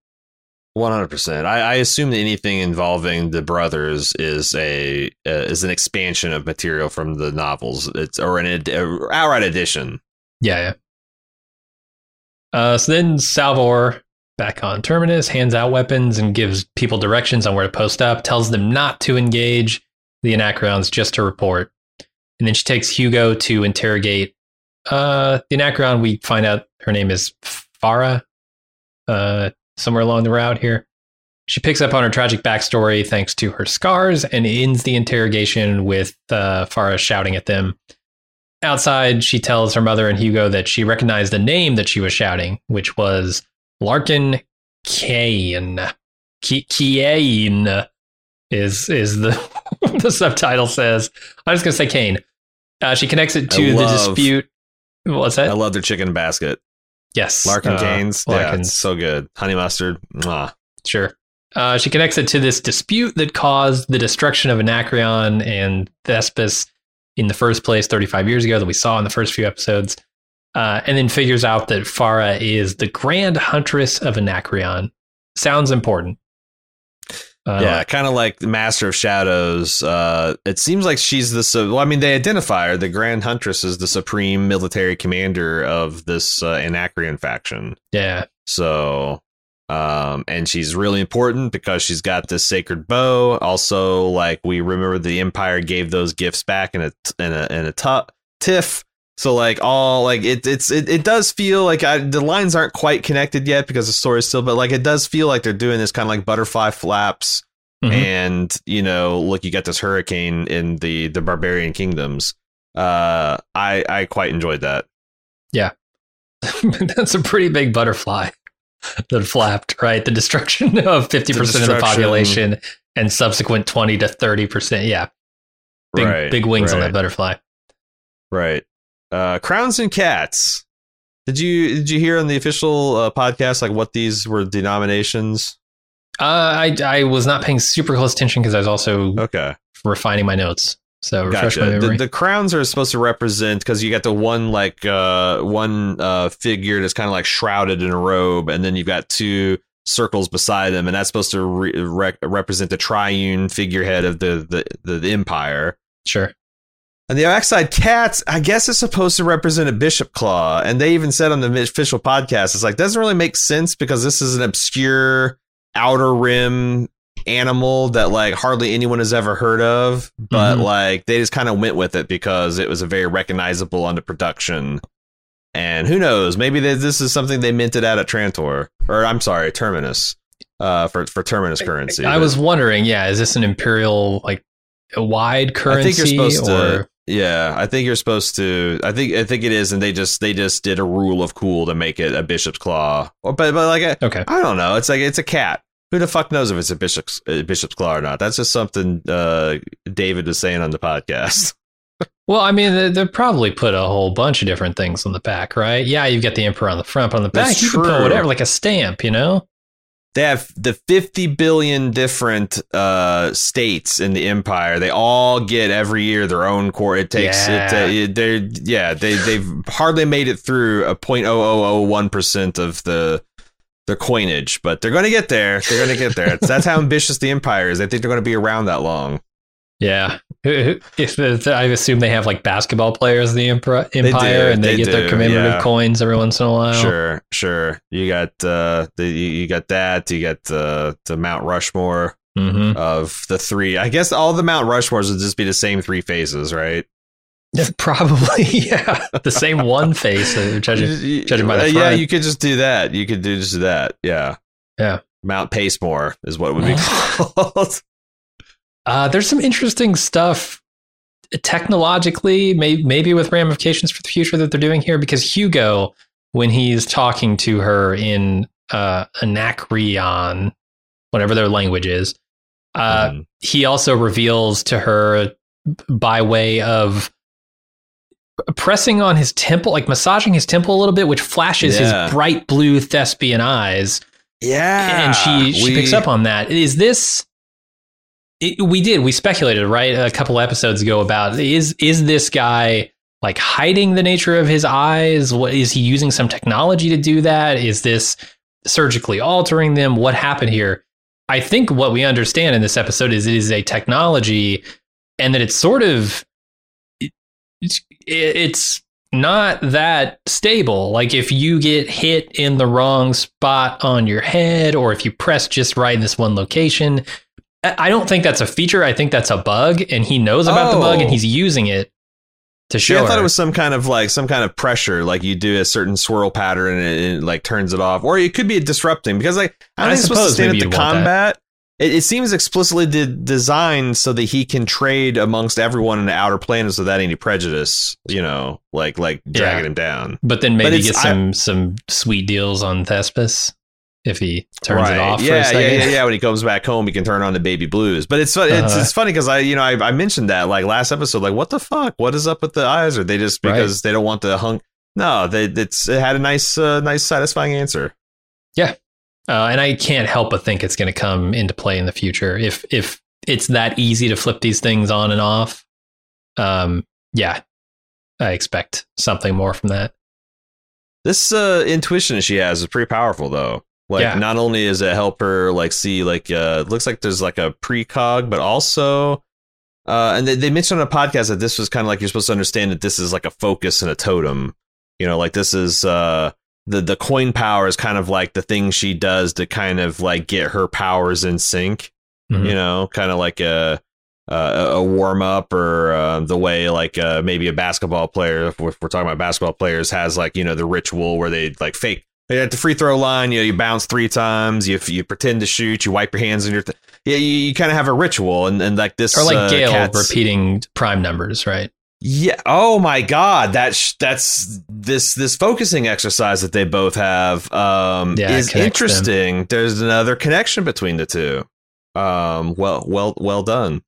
One hundred percent. I assume that anything involving the brothers is a uh, is an expansion of material from the novels. It's or an ad- uh, outright addition. Yeah, yeah. Uh, so then Salvor, back on Terminus, hands out weapons and gives people directions on where to post up, tells them not to engage the Anacreons, just to report. And then she takes Hugo to interrogate uh, the Anacreon. We find out her name is Farah, uh, somewhere along the route here. She picks up on her tragic backstory thanks to her scars and ends the interrogation with uh, Farah shouting at them. Outside, she tells her mother and Hugo that she recognized the name that she was shouting, which was Larkin Kane. Kane is is the *laughs* the subtitle says. I'm just gonna say Kane. Uh, she connects it to the dispute. What's that? I love their chicken basket. yes, Larkin uh, Canes. Yeah, it's so good. Honey mustard. Mwah. Sure. Uh, she connects it to this dispute that caused the destruction of Anacreon and Thespis in the first place 35 years ago that we saw in the first few episodes. Uh, and then figures out that Farah is the grand huntress of Anacreon. Sounds important. Uh, yeah, kind of like the Master of Shadows. Uh, it seems like she's the. su- Well, I mean, they identify her. The Grand Huntress is the supreme military commander of this uh, Anacreon faction. Yeah. So, um, and she's really important because she's got this sacred bow. Also, like we remember, the Empire gave those gifts back in a in a in a tu- tiff. So, like all like it, it's it, it does feel like I, the lines aren't quite connected yet because the story is still, but like it does feel like they're doing this kind of like butterfly flaps. Mhm. And you know, look, you got this hurricane in the the barbarian kingdoms. Uh, I I quite enjoyed that. Yeah. *laughs* That's a pretty big butterfly *laughs* that flapped, right? The destruction *laughs* of 50% of the population and subsequent 20 to 30%. Yeah. Big, Right, big wings on that butterfly. Right. Uh, crowns and cats. Did you did you hear on the official uh, podcast like what these were denominations? Uh, I I was not paying super close attention because I was also Okay, refining my notes. So refresh my memory. The, the crowns are supposed to represent because you got the one like uh, one uh, figure that's kind of like shrouded in a robe, and then you've got two circles beside them, and that's supposed to re- represent the triune figurehead of the the, the, the empire. sure. And the backside cats, I guess, is supposed to represent a bishop claw. And they even said on the official podcast, it's like, doesn't really make sense because this is an obscure outer rim animal that like hardly anyone has ever heard of. But Mhm. like they just kind of went with it because it was a very recognizable under production. And who knows? Maybe they, this is something they minted out at Trantor, or I'm sorry, Terminus, uh, for for Terminus currency. I But was wondering, yeah, is this an imperial like a wide currency? I think you're supposed or, to. Yeah, I think you're supposed to. I think I think it is, and they just they just did a rule of cool to make it a bishop's claw. Or, but but like I, Okay. I don't know. It's like it's a cat. Who the fuck knows if it's a bishop's a bishop's claw or not? That's just something uh, David was saying on the podcast. *laughs* Well, I mean, they, they probably put a whole bunch of different things on the back, right? Yeah, you've got the emperor on the front, but on the back, That's you can put whatever, like a stamp, you know? They have the 50 billion different uh, states in the empire. They all get every year their own core. It takes Yeah. it. Uh, they're yeah. They they've hardly made it through a 0.0001 percent of the the coinage, but they're going to get there. They're going to get there. That's how ambitious the empire is. They think they're going to be around that long. Yeah. If if- I assume they have like basketball players in the do, empire and they, they get their commemorative yeah. coins every once in a while. Sure, sure. You got uh, the you got that. You got the the Mount Rushmore hmm of the three. I guess all the Mount Rushmores would just be the same three phases, right? *laughs* Probably, *laughs* yeah. The same one face, uh, *laughs* judging. judging by the Uh, yeah, you could just do that. You could do just that. Yeah, Yeah. Mount Pacemore is what it would be called. Uh, there's some interesting stuff technologically, may, maybe with ramifications for the future that they're doing here. Because Hugo, when he's talking to her in uh, Anacreon, whatever their language is, uh, Mm. he also reveals to her by way of pressing on his temple, like massaging his temple a little bit, which flashes Yeah. his bright blue thespian eyes yeah, and she she we- picks up on that. Is this? It, we did. We speculated right a couple episodes ago about is is this guy like hiding the nature of his eyes? What is he using some technology to do that? Is this surgically altering them? What happened here? I think what we understand in this episode is it is a technology and that it's sort of it's, it's not that stable. Like if you get hit in the wrong spot on your head or if you press just right in this one location, I don't think that's a feature. I think that's a bug and he knows about oh. the bug and oh. he's using it to show. Yeah, I thought her. it was some kind of like some kind of pressure, like you do a certain swirl pattern and it, it like turns it off, or it could be a disrupting because like I don't I think it's supposed to stand at the combat. It, it, seems explicitly de- designed so that he can trade amongst everyone in the outer planets without any prejudice. You know, like like dragging yeah. him down. But then maybe but get some I, some sweet deals on Thespis if he turns right. it off. Yeah, yeah, yeah, yeah. When he comes back home, he can turn on the baby blues. But it's it's uh-huh. it's funny because I you know I, I mentioned that like last episode. Like, what the fuck? What is up with the eyes? Are they just because right. they don't want the hunk? No, they it's it had a nice uh, nice satisfying answer. Yeah, uh, and I can't help but think it's going to come into play in the future if if it's that easy to flip these things on and off. Um, yeah, I expect something more from that. This uh, intuition she has is pretty powerful, though. Like yeah. not only is it help her like see like uh looks like there's like a precog, but also uh and they, they mentioned on a podcast that this was kind of like you're supposed to understand that this is like a focus and a totem. You know, like this is uh the the coin power is kind of like the thing she does to kind of like get her powers in sync. Mm-hmm. You know, kind of like a uh, a warm up or uh, the way like uh, maybe a basketball player, if we're, if we're, talking about basketball players, has like you know the ritual where they like fake at the free throw line, you know, you bounce three times, you you pretend to shoot, you wipe your hands and your, th- yeah, you, you kind of have a ritual, and, and like this, or like uh, Gaal repeating prime numbers, right? Yeah. Oh my God. That's that's this this focusing exercise that they both have um, yeah, is interesting. Them. There's another connection between the two. Um, well, well, well done.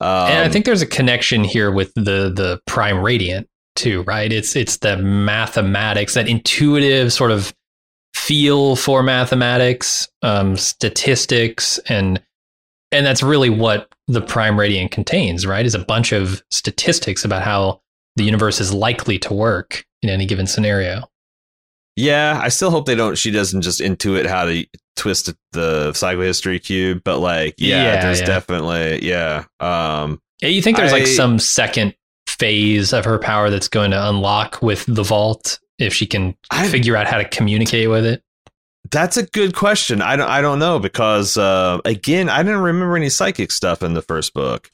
Um, and I think there's a connection here with the the prime radiant too, right? It's it's the mathematics, that intuitive sort of feel for mathematics, um, statistics, and and that's really what the prime radiant contains, right? Is a bunch of statistics about how the universe is likely to work in any given scenario. Yeah, I still hope they don't. She doesn't just intuit how to twist the psychohistory cube, but like, yeah, yeah there's yeah. definitely, yeah. Um, yeah, you think there's I, like some second phase of her power that's going to unlock with the vault if she can I, figure out how to communicate with it? That's a good question. I don't I don't know because uh, again, I didn't remember any psychic stuff in the first book.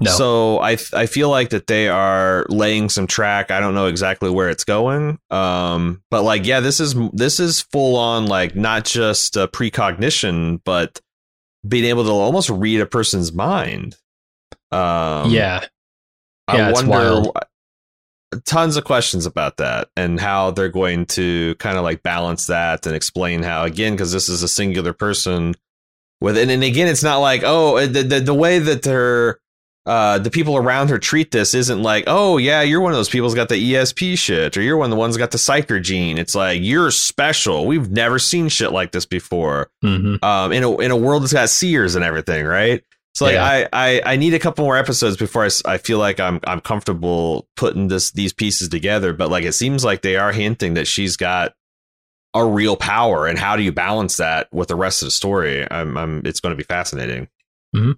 No. So I I feel like that they are laying some track. I don't know exactly where it's going. Um, but like yeah, this is this is full on like not just a precognition, but being able to almost read a person's mind. Um, yeah. I yeah, wonder tons of questions about that and how they're going to kind of like balance that and explain how again because this is a singular person with and, and again it's not like oh the, the, the way that they're uh, the people around her treat this isn't like, oh yeah, you're one of those people who's got the ESP shit, or you're one of the ones got the psyker gene. It's like you're special. We've never seen shit like this before. Mm-hmm. Um, in a in a world that's got seers and everything, right? So like yeah. I, I I need a couple more episodes before I, I feel like I'm I'm comfortable putting this these pieces together. But like it seems like they are hinting that she's got a real power, and how do you balance that with the rest of the story? I'm, I'm it's going to be fascinating. Mm-hmm.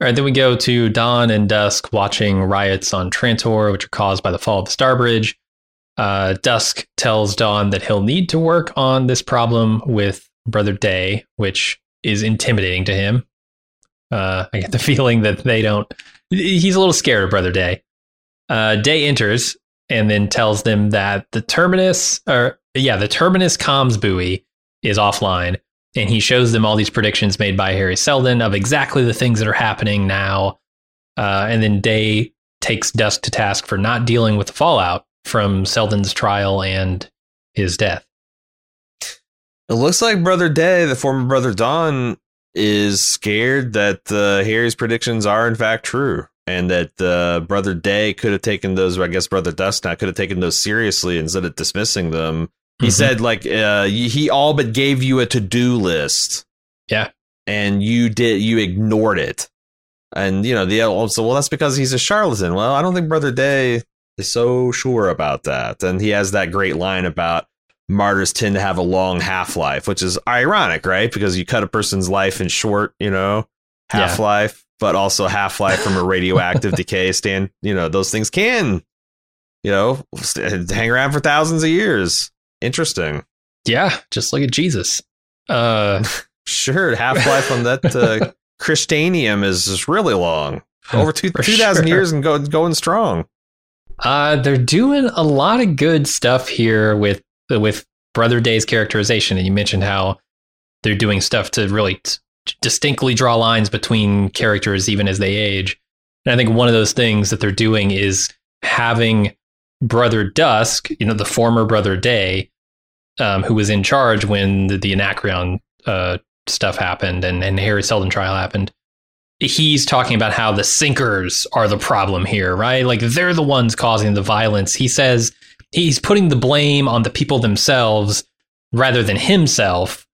All right, then we go to Dawn and Dusk watching riots on Trantor, which are caused by the fall of the Star Bridge. Uh, Dusk tells Dawn that he'll need to work on this problem with Brother Day, which is intimidating to him. Uh, I get the *laughs* feeling that they don't. He's a little scared of Brother Day. Uh, Day enters and then tells them that the terminus, or yeah, the terminus comms buoy is offline, and he shows them all these predictions made by Hari Seldon of exactly the things that are happening now. Uh, and then Day takes Dusk to task for not dealing with the fallout from Seldon's trial and his death. It looks like Brother Day, the former Brother Dawn, is scared that uh, Hari's predictions are in fact true, and that uh, Brother Day could have taken those, I guess Brother Dusk now could have taken those seriously instead of dismissing them. He mm-hmm. said like uh, he all but gave you a to do list. Yeah, and you did you ignored it, and you know the also well that's because he's a charlatan. Well, I don't think Brother Day is so sure about that, and he has that great line about martyrs tend to have a long half life, which is ironic, right? Because you cut a person's life in short, you know, half life, but also half life from a radioactive *laughs* decay stand. You know, those things can, you know, hang around for thousands of years. Interesting. Yeah, just look at Jesus. Uh, *laughs* Sure, half life on that uh, *laughs* Christanium is just really long, over two two thousand sure. years and go, going strong. Uh, they're doing a lot of good stuff here with with Brother Day's characterization, and you mentioned how they're doing stuff to really t- distinctly draw lines between characters even as they age. And I think one of those things that they're doing is having Brother Dusk, you know, the former Brother Day, um, who was in charge when the, the Anacreon uh, stuff happened and, and Hari Seldon trial happened he's talking about how the sinkers are the problem here, right? Like they're the ones causing the violence. He says he's putting the blame on the people themselves rather than himself,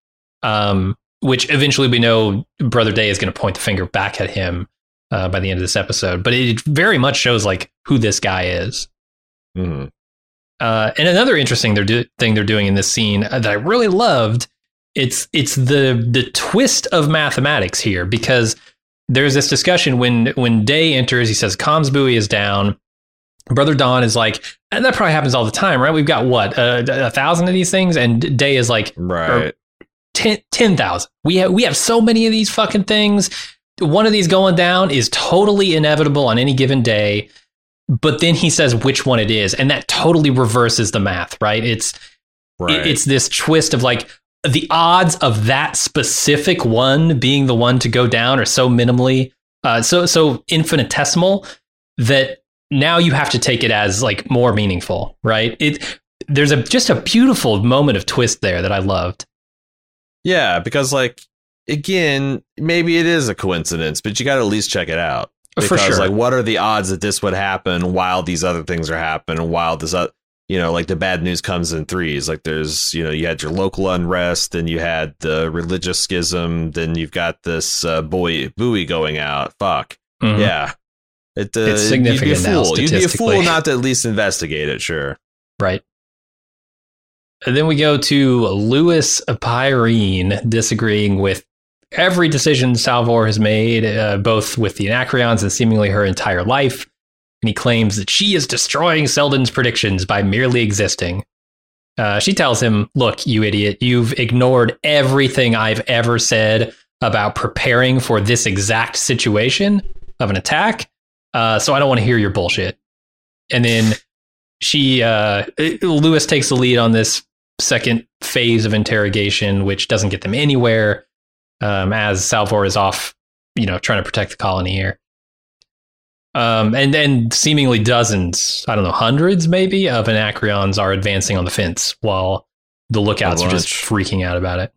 um, which eventually we know Brother Day is going to point the finger back at him uh, by the end of this episode. But it very much shows like who this guy is. Mhm. Uh, and another interesting they're do- thing they're doing in this scene uh, that I really loved it's it's the the twist of mathematics here because there's this discussion when when Day enters he says comms buoy is down brother Dawn is like and that probably happens all the time right we've got what uh, a thousand of these things and Day is like Right. 10 10,000 we have we have so many of these fucking things one of these going down is totally inevitable on any given day but then he says which one it is and that totally reverses the math right it's right. it- it's this twist of like the odds of that specific one being the one to go down are so minimally uh, so so infinitesimal that now you have to take it as like more meaningful right it there's a just a beautiful moment of twist there that i loved yeah, because like again, maybe it is a coincidence, but you got to at least check it out. Because for sure like, what are the odds that this would happen while these other things are happening? While this, uh, you know, like the bad news comes in threes. Like there's, you know, you had your local unrest, then you had the religious schism, then you've got this uh, boy buoy going out. Fuck. Mhm. Yeah. It, uh, It's you'd be a significant now, fool. You'd be a fool not to at least investigate it. Sure. Right. And then we go to Lewis Pirenne disagreeing with every decision Salvor has made, uh, both with the Anacreons and seemingly her entire life. And he claims that she is destroying Seldon's predictions by merely existing. Uh, she tells him, Look, you idiot, you've ignored everything I've ever said about preparing for this exact situation of an attack. Uh, so I don't want to hear your bullshit. And then she uh Lewis takes the lead on this second phase of interrogation, which doesn't get them anywhere. Um, as Salvor is off, you know, trying to protect the colony here. Um, and then seemingly dozens, I don't know, hundreds maybe of Anacreons are advancing on the fence while the lookouts are just freaking out about it.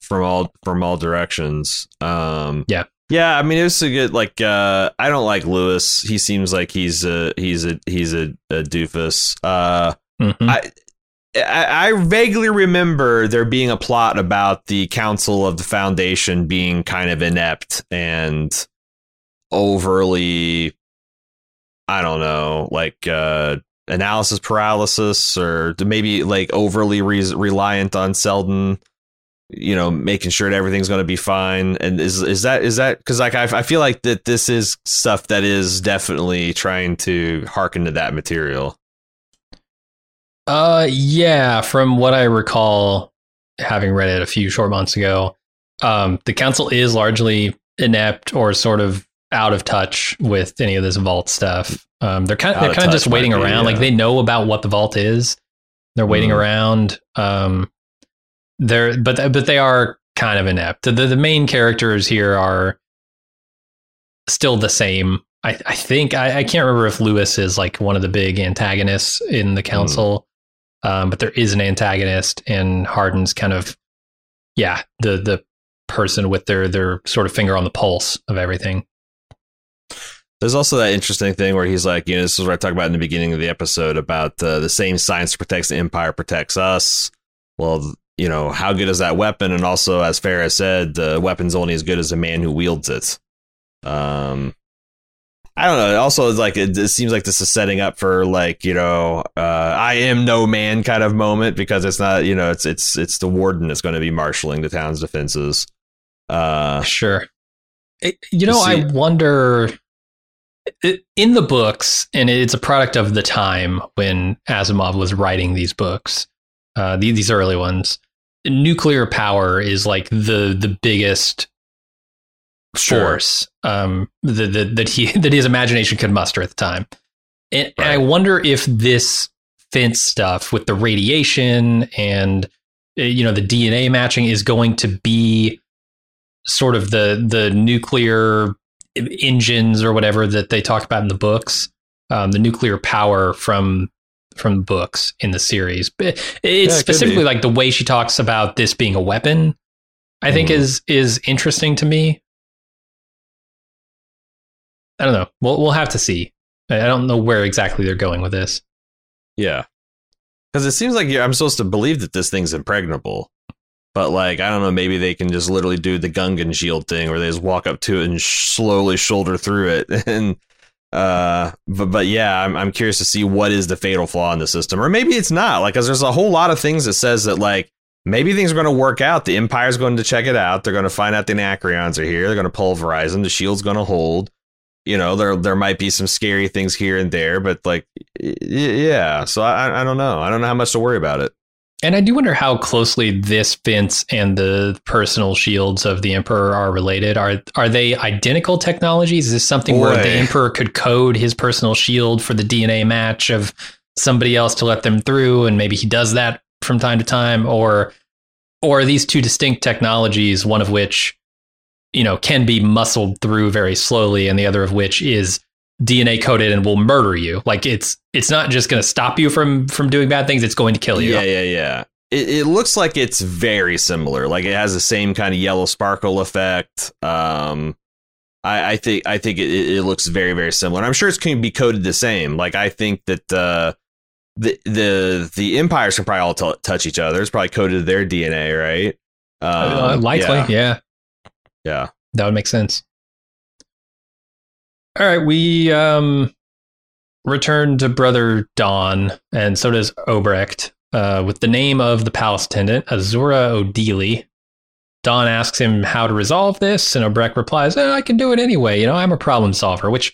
from all from all directions. Um, Yeah. Yeah. I mean, it was a good like. Uh, I don't like Lewis. He seems like he's a he's a he's a, a doofus. Uh, Mhm. I, I I vaguely remember there being a plot about the Council of the Foundation being kind of inept and overly, I don't know, like uh, analysis paralysis, or maybe like overly re- reliant on Seldon. You know, making sure that everything's going to be fine. And is is that is that because like I, I feel like that this is stuff that is definitely trying to harken to that material. Uh, yeah. From what I recall, having read it a few short months ago, um, the council is largely inept or sort of out of touch with any of this vault stuff. Um, they're kind of they're kind of just waiting be, around. Like they know about what the vault is. They're waiting Mhm. around. Um, they're but but they are kind of inept. The the main characters here are still the same. I, I think I, I can't remember if Lewis is like one of the big antagonists in the council, um, but there is an antagonist, and Hardin's kind of yeah the the person with their their sort of finger on the pulse of everything. There's also that interesting thing where he's like, you know, this is what I talked about in the beginning of the episode about uh, the same science protects the Empire protects us. Well, you know, how good is that weapon? And also, as Farah said, the weapon's only as good as the man who wields it. Um, I don't know. Also, it's like it, it seems like this is setting up for like you know, uh, I am no man kind of moment because it's not you know it's it's it's the warden that's going to be marshaling the town's defenses. Uh, Sure. It- you know, see- I wonder in the books, and it's a product of the time when Asimov was writing these books, uh, the- these early ones. Nuclear power is like the the biggest Sure. force um, that, that that he *laughs* that his imagination could muster at the time. And, and I wonder if this fence stuff with the radiation and uh, you know the DNA matching is going to be sort of the the nuclear engines or whatever that they talk about in the books, um, the nuclear power from from books in the series. But it's it could specifically like the way she talks about this being a weapon. I think Mhm. is is interesting to me. I don't know. We'll we'll have to see. I I don't know where exactly they're going with this. Yeah. Because it seems like I'm supposed to believe that this thing's impregnable. But, like, I don't know, maybe they can just literally do the Gungan shield thing where they just walk up to it and sh- slowly shoulder through it. *laughs* And, uh, but, but yeah, I'm, I'm curious to see what is the fatal flaw in the system. Or maybe it's not. Like, because there's a whole lot of things that says that, like, maybe things are going to work out. The Empire's going to check it out. They're going to find out the Anacreons are here. They're going to pulverize them. The shield's going to hold you know there there might be some scary things here and there but like yeah so i i don't know i don't know how much to worry about it And I do wonder how closely this fence and the personal shields of the Emperor are related. Are are they identical technologies? Is this something where the Emperor could code his personal shield for the DNA match of somebody else to let them through, and maybe he does that from time to time, or or are these two distinct technologies, one of which you know can be muscled through very slowly, and the other of which is DNA coded and will murder you. Like it's it's not just going to stop you from from doing bad things; it's going to kill you. yeah yeah yeah it, it looks like it's very similar like it has the same kind of yellow sparkle effect um I, I think I think it, it looks very very similar. And I'm sure it's going to be coded the same. Like I think that uh, the the the empires can probably all t- touch each other. It's probably coded their DNA, right? Uh, Um, likely, yeah, yeah. yeah. That would make sense. All right, we um return to brother Dawn, and so does Obrecht, uh, with the name of the palace attendant, Azura Odili. Dawn asks him how to resolve this, and Obrecht replies, "Eh, "I can do it anyway. You know, I'm a problem solver." Which,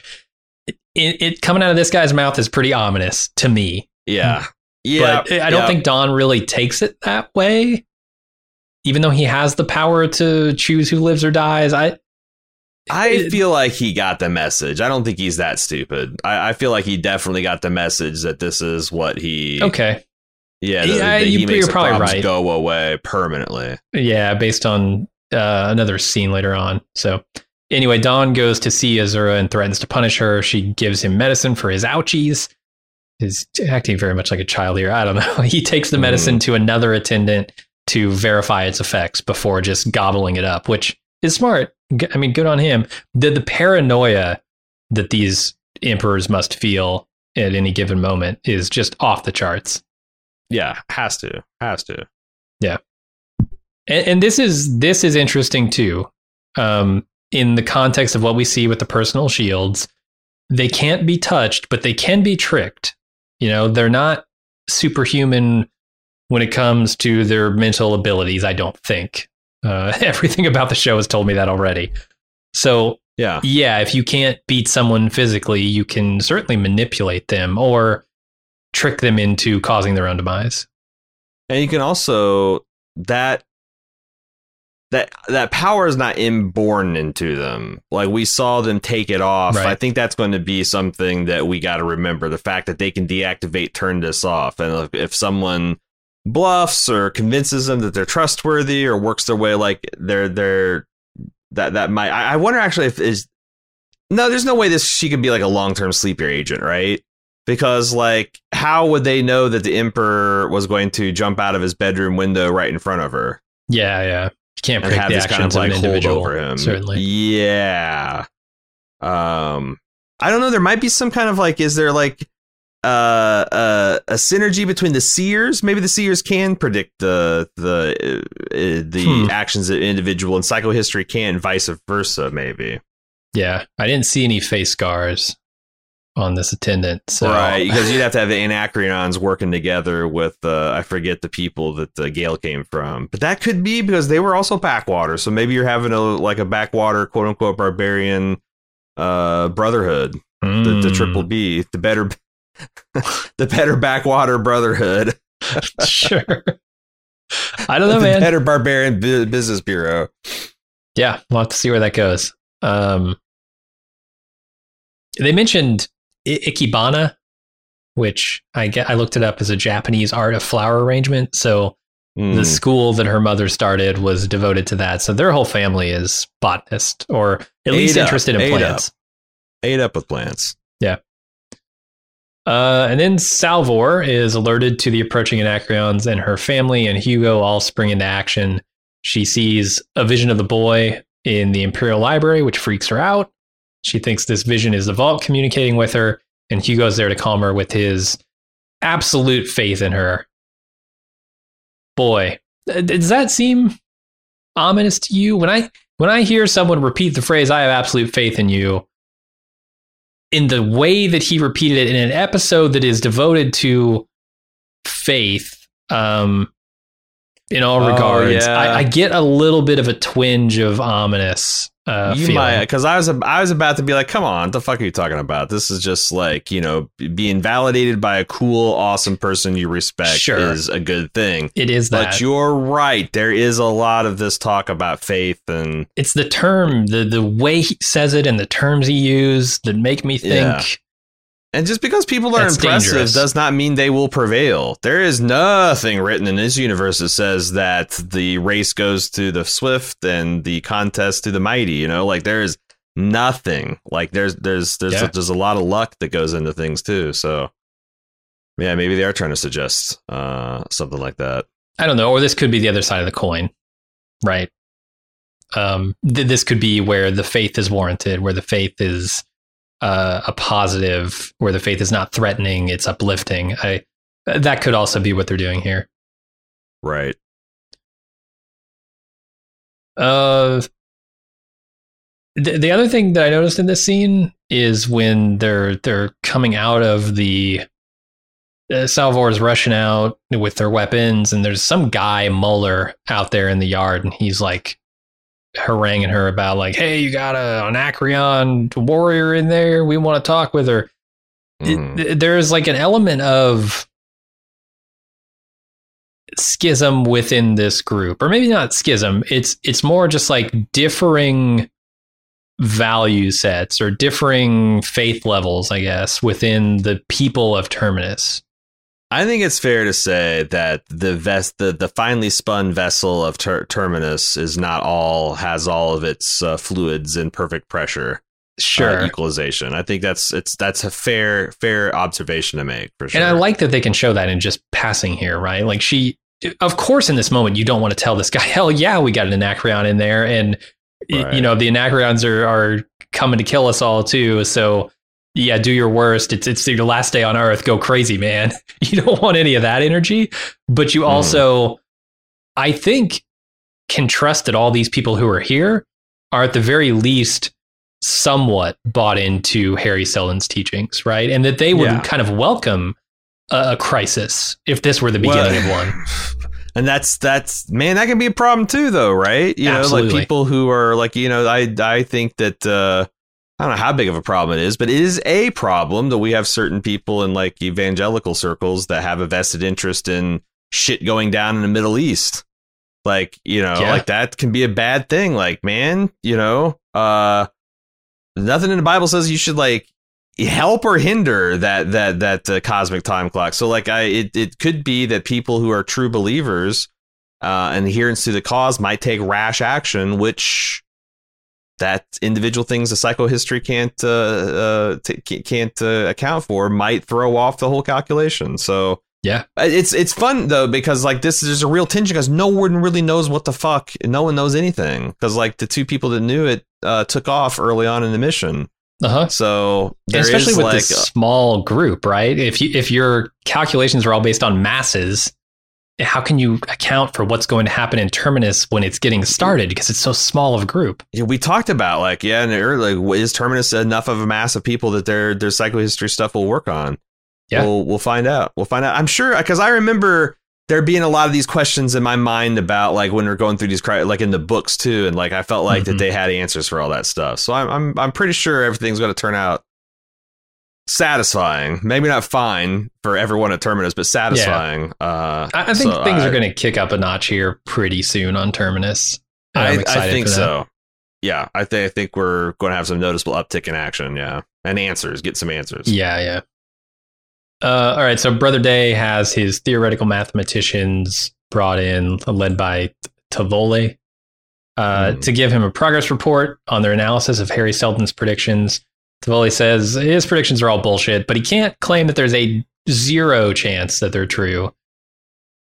it, it coming out of this guy's mouth is pretty ominous to me. Yeah. Yeah. but I don't yeah. think Dawn really takes it that way. Even though he has the power to choose who lives or dies, I I feel like he got the message. I don't think he's that stupid. I, I feel like he definitely got the message that this is what he. okay. Yeah. Yeah, that you- you're probably right. go away permanently. Yeah, based on uh, another scene later on. So, anyway, Dawn goes to see Azura and threatens to punish her. She gives him medicine for his ouchies. He's acting very much like a child here. I don't know. *laughs* He takes the medicine to another attendant to verify its effects before just gobbling it up, which is smart. I mean, good on him. The, the paranoia that these emperors must feel at any given moment is just off the charts. Yeah. Has to. Has to. Yeah, and, and this is this is interesting too um, in the context of what we see with the personal shields they can't be touched but they can be tricked you know they're not superhuman when it comes to their mental abilities i don't think uh, *laughs* everything about the show has told me that already so Yeah. yeah if you can't beat someone physically you can certainly manipulate them or trick them into causing their own demise And you can also that that that power is not inborn into them. Like we saw them take it off. Right. I think that's going to be something that we got to remember. The fact that they can deactivate, turn this off, and if- if someone bluffs or convinces them that they're trustworthy or works their way, like they're they're that that might. I I wonder actually if is no. There's no way this she could be like a long term sleeper agent, right? because like how would they know that the emperor was going to jump out of his bedroom window right in front of her yeah yeah you can't predict have the this actions kind of like hold individual over him certainly yeah um i don't know there might be some kind of like is there like uh, uh, a synergy between the seers. Maybe the seers can predict the the uh, uh, the Hmm. actions of an individual, and psychohistory can, vice versa. Maybe Yeah, I didn't see any face scars on this attendant. So. Right, because you'd have to have the *laughs* Anacreons working together with uh, I forget the people that the Gaal came from, but that could be because they were also backwater. So maybe you're having a like a backwater quote unquote barbarian uh, brotherhood, Mm. the, the triple B, the better *laughs* the better backwater brotherhood, *laughs* sure. I don't know, the man. better barbarian bu- business bureau. Yeah, we'll have to see where that goes. Um, they mentioned I- ikebana, which I get. I looked it up as a Japanese art of flower arrangement. So Mm. the school that her mother started was devoted to that. So their whole family is botanist, or at least up, interested in ate plants. ate up with plants. Uh, and then Salvor is alerted to the approaching Anacreons and her family and Hugo all spring into action. She sees a vision of the boy in the Imperial Library, which freaks her out. She thinks this vision is the vault communicating with her, and Hugo's there to calm her with his absolute faith in her. Boy, does that seem ominous to you? When I when I hear someone repeat the phrase "I have absolute faith in you," in the way that he repeated it in an episode that is devoted to faith um in all Oh, regards yeah. I, I get a little bit of a twinge of ominous uh you feeling. might because I was I was about to be like, come on, what the fuck are you talking about? This is just like you know being validated by a cool, awesome person you respect Sure. is a good thing. it is that But you're right. There is a lot of this talk about faith and it's the term the the way he says it and the terms he used that make me think Yeah. And just because people are That's impressive dangerous. does not mean they will prevail. There is nothing written in this universe that says that the race goes to the swift and the contest to the mighty. You know, like there is nothing. Like there's there's there's Yeah. a, there's a lot of luck that goes into things too. So yeah, maybe they are trying to suggest uh, something like that. I don't know, or this could be the other side of the coin, right? Um, th- this could be where the faith is warranted, where the faith is uh, a positive, where the faith is not threatening, it's uplifting. I that could also be what they're doing here. Right. Uh, the the other thing that I noticed in this scene is when they're they're coming out of the uh, Salvor is rushing out with their weapons, and there's some guy Muller out there in the yard, and he's like haranguing her about like, "Hey, you got a Anacreon warrior in there? We want to talk with her." It- Mhm. there's like an element of schism within this group or maybe not schism it's it's more just like differing value sets or differing faith levels i guess within the people of terminus I think it's fair to say that the vest, the, the finely spun vessel of ter- Terminus is not all has all of its uh, fluids in perfect pressure sure uh, equalization. I think that's it's that's a fair fair observation to make for sure. and i like that they can show that in just passing here right like she of course in this moment you don't want to tell this guy *laughs* hell yeah we got an anacreon in there and Right. you know the anacreons are are coming to kill us all too so yeah do your worst. It's it's your last day on earth. Go crazy man. *laughs* You don't want any of that energy. But you Hmm. also i think can trust that all these people who are here are at the very least somewhat bought into hari seldon's teachings right? And that they would Yeah. kind of welcome a, a crisis if this were the beginning Well- of one. *laughs* and that's that's man, that can be a problem too, though, right? You know, like people who are like you know, I I think that uh, I don't know how big of a problem it is, but it is a problem that we have certain people in like evangelical circles that have a vested interest in shit going down in the Middle East. Like, you know, Yeah. like that can be a bad thing. Like, man, you know, uh nothing in the Bible says you should like help or hinder that that that uh, cosmic time clock. So like I it it could be that people who are true believers uh and adherents to the cause might take rash action which that individual things the psychohistory can't uh, uh t- can't uh, account for might throw off the whole calculation. So Yeah. Uh, it's it's fun though because like this is a real tension because no one really knows what the fuck no one knows anything because like the two people that knew it uh, took off early on in the mission uh-huh so there especially with like this small group right if you if your calculations are all based on masses how can you account for what's going to happen in Terminus when it's getting started because it's so small of a group? Yeah, we talked about like yeah, and early, like is Terminus enough of a mass of people that their their psychohistory stuff will work on? Yeah. we'll we'll find out. We'll find out. I'm sure because I remember there being a lot of these questions in my mind about like when we're going through these cri- like in the books too, and like I felt like that Mhm. they had answers for all that stuff. So I'm I'm I'm pretty sure everything's going to turn out satisfying. Maybe not fine for everyone at Terminus, but satisfying. Uh, I, I think so things I- are going to kick up a notch here pretty soon on Terminus. I'm I, I think so. Yeah, I think I think we're going to have some noticeable uptick in action. Yeah, and answers. Get some answers. Yeah, yeah. Uh, all right, so Brother Day has his theoretical mathematicians brought in, led by Tavole, uh, Hmm. to give him a progress report on their analysis of Hari Seldon's predictions. Tavole says his predictions are all bullshit, but he can't claim that there's a zero chance that they're true.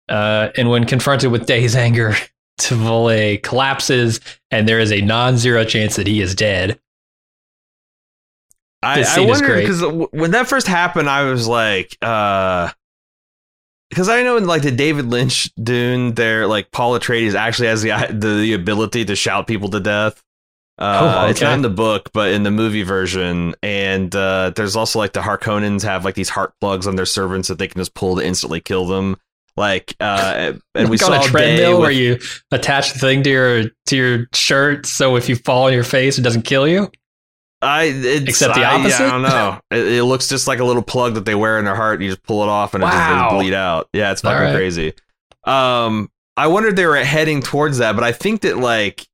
Uh, and when confronted with Day's anger, *laughs* Tavole collapses, and there is a non-zero chance that he is dead. I, I wonder because when that first happened, I was like, uh, because I know in like the David Lynch Dune, there like Paul Atreides actually has the the, the ability to shout people to death. Uh, Oh, It's okay. not in the book, but in the movie version, and uh, there's also like the Harkonnens have like these heart plugs on their servants that they can just pull to instantly kill them. Like, uh, and we saw a treadmill where you attach the thing to your to your shirt, so if you fall on your face, it doesn't kill you. I it's, Except the I- opposite? I, don't know. It, it looks just like a little plug that they wear in their heart. And you just pull it off, and it just Wow. doesn't bleed out. Yeah, it's fucking right. crazy. Um, I wondered they were heading towards that, but I think that like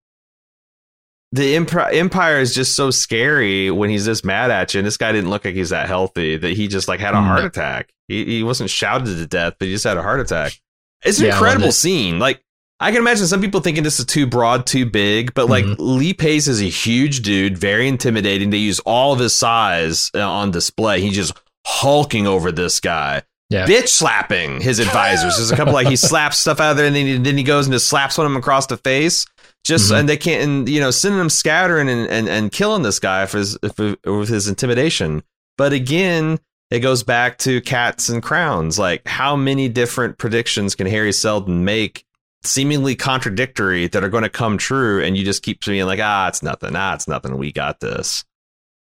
the Empire, Empire is just so scary when he's this mad at you. And this guy didn't look like he's that healthy. That he just like had a No. heart attack. He he wasn't shouted to death, but he just had a heart attack. It's an Yeah, incredible scene. Like I can imagine some people thinking this is too broad, too big, but like Mhm. Lee Pace is a huge dude, very intimidating. They use all of his size uh, on display. He's just hulking over this guy. Yeah. Bitch slapping his advisors. There's a couple like he *laughs* slaps stuff out of there and then he, then he goes and just slaps one of them across the face. Just Mhm. and they can't and you know sending him scattering and, and, and killing this guy for his for, with his intimidation. But again, it goes back to cats and crowns. Like how many different predictions can Hari Seldon make seemingly contradictory that are going to come true and you just keep being like ah it's nothing ah it's nothing we got this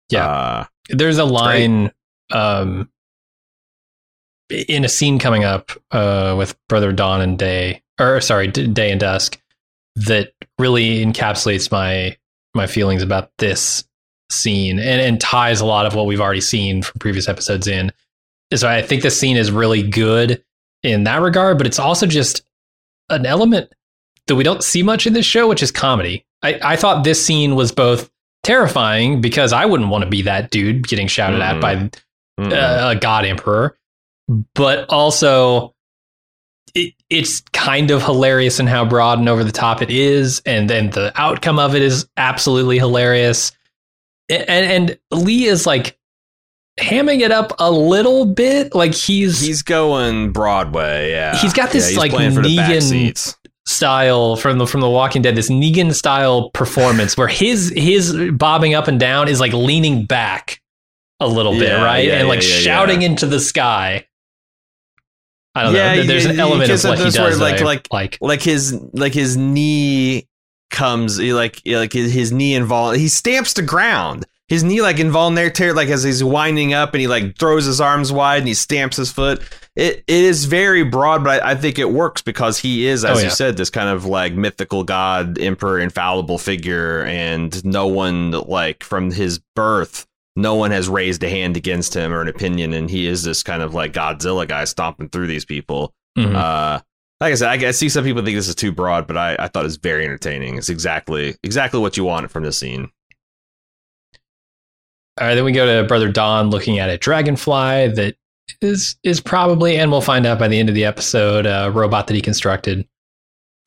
Yeah. uh, There's a line um, in a scene coming up uh, with Brother Dawn and Day, or sorry, D- Day and Dusk, that really encapsulates my my feelings about this scene and, and ties a lot of what we've already seen from previous episodes in. So I think this scene is really good in that regard, but it's also just an element that we don't see much in this show, which is comedy. I, I thought this scene was both terrifying because I wouldn't want to be that dude getting shouted at Mhm. by uh, a god emperor, but also it, it's kind of hilarious in how broad and over the top it is, and then the outcome of it is absolutely hilarious. And, and Lee is like hamming it up a little bit, like he's, he's going Broadway yeah He's got this, Yeah, he's like, playing for the back Negan- style from the from the Walking Dead, this Negan style performance where his his bobbing up and down is like leaning back a little bit, right, yeah, and like yeah, yeah, shouting yeah. into the sky. I don't Yeah, know. There's yeah, an element of what he does, where, like, like- like, like his like his knee comes eh, like eh, like his, knee invol he stamps the ground. His knee like involuntarily like as he's winding up and he like throws his arms wide and he stamps his foot. It it is very broad but I, I think it works because he is as Oh, you said this kind of like mythical god emperor infallible figure and no one like from his birth no one has raised a hand against him or an opinion and he is this kind of like godzilla guy stomping through these people Mhm. uh, like I said, I, I see some people think this is too broad, but I, I thought it was very entertaining. It's exactly exactly what you wanted from this scene. All right, then we go to Brother Dawn looking at a dragonfly that is is probably, and we'll find out by the end of the episode, a robot that he constructed.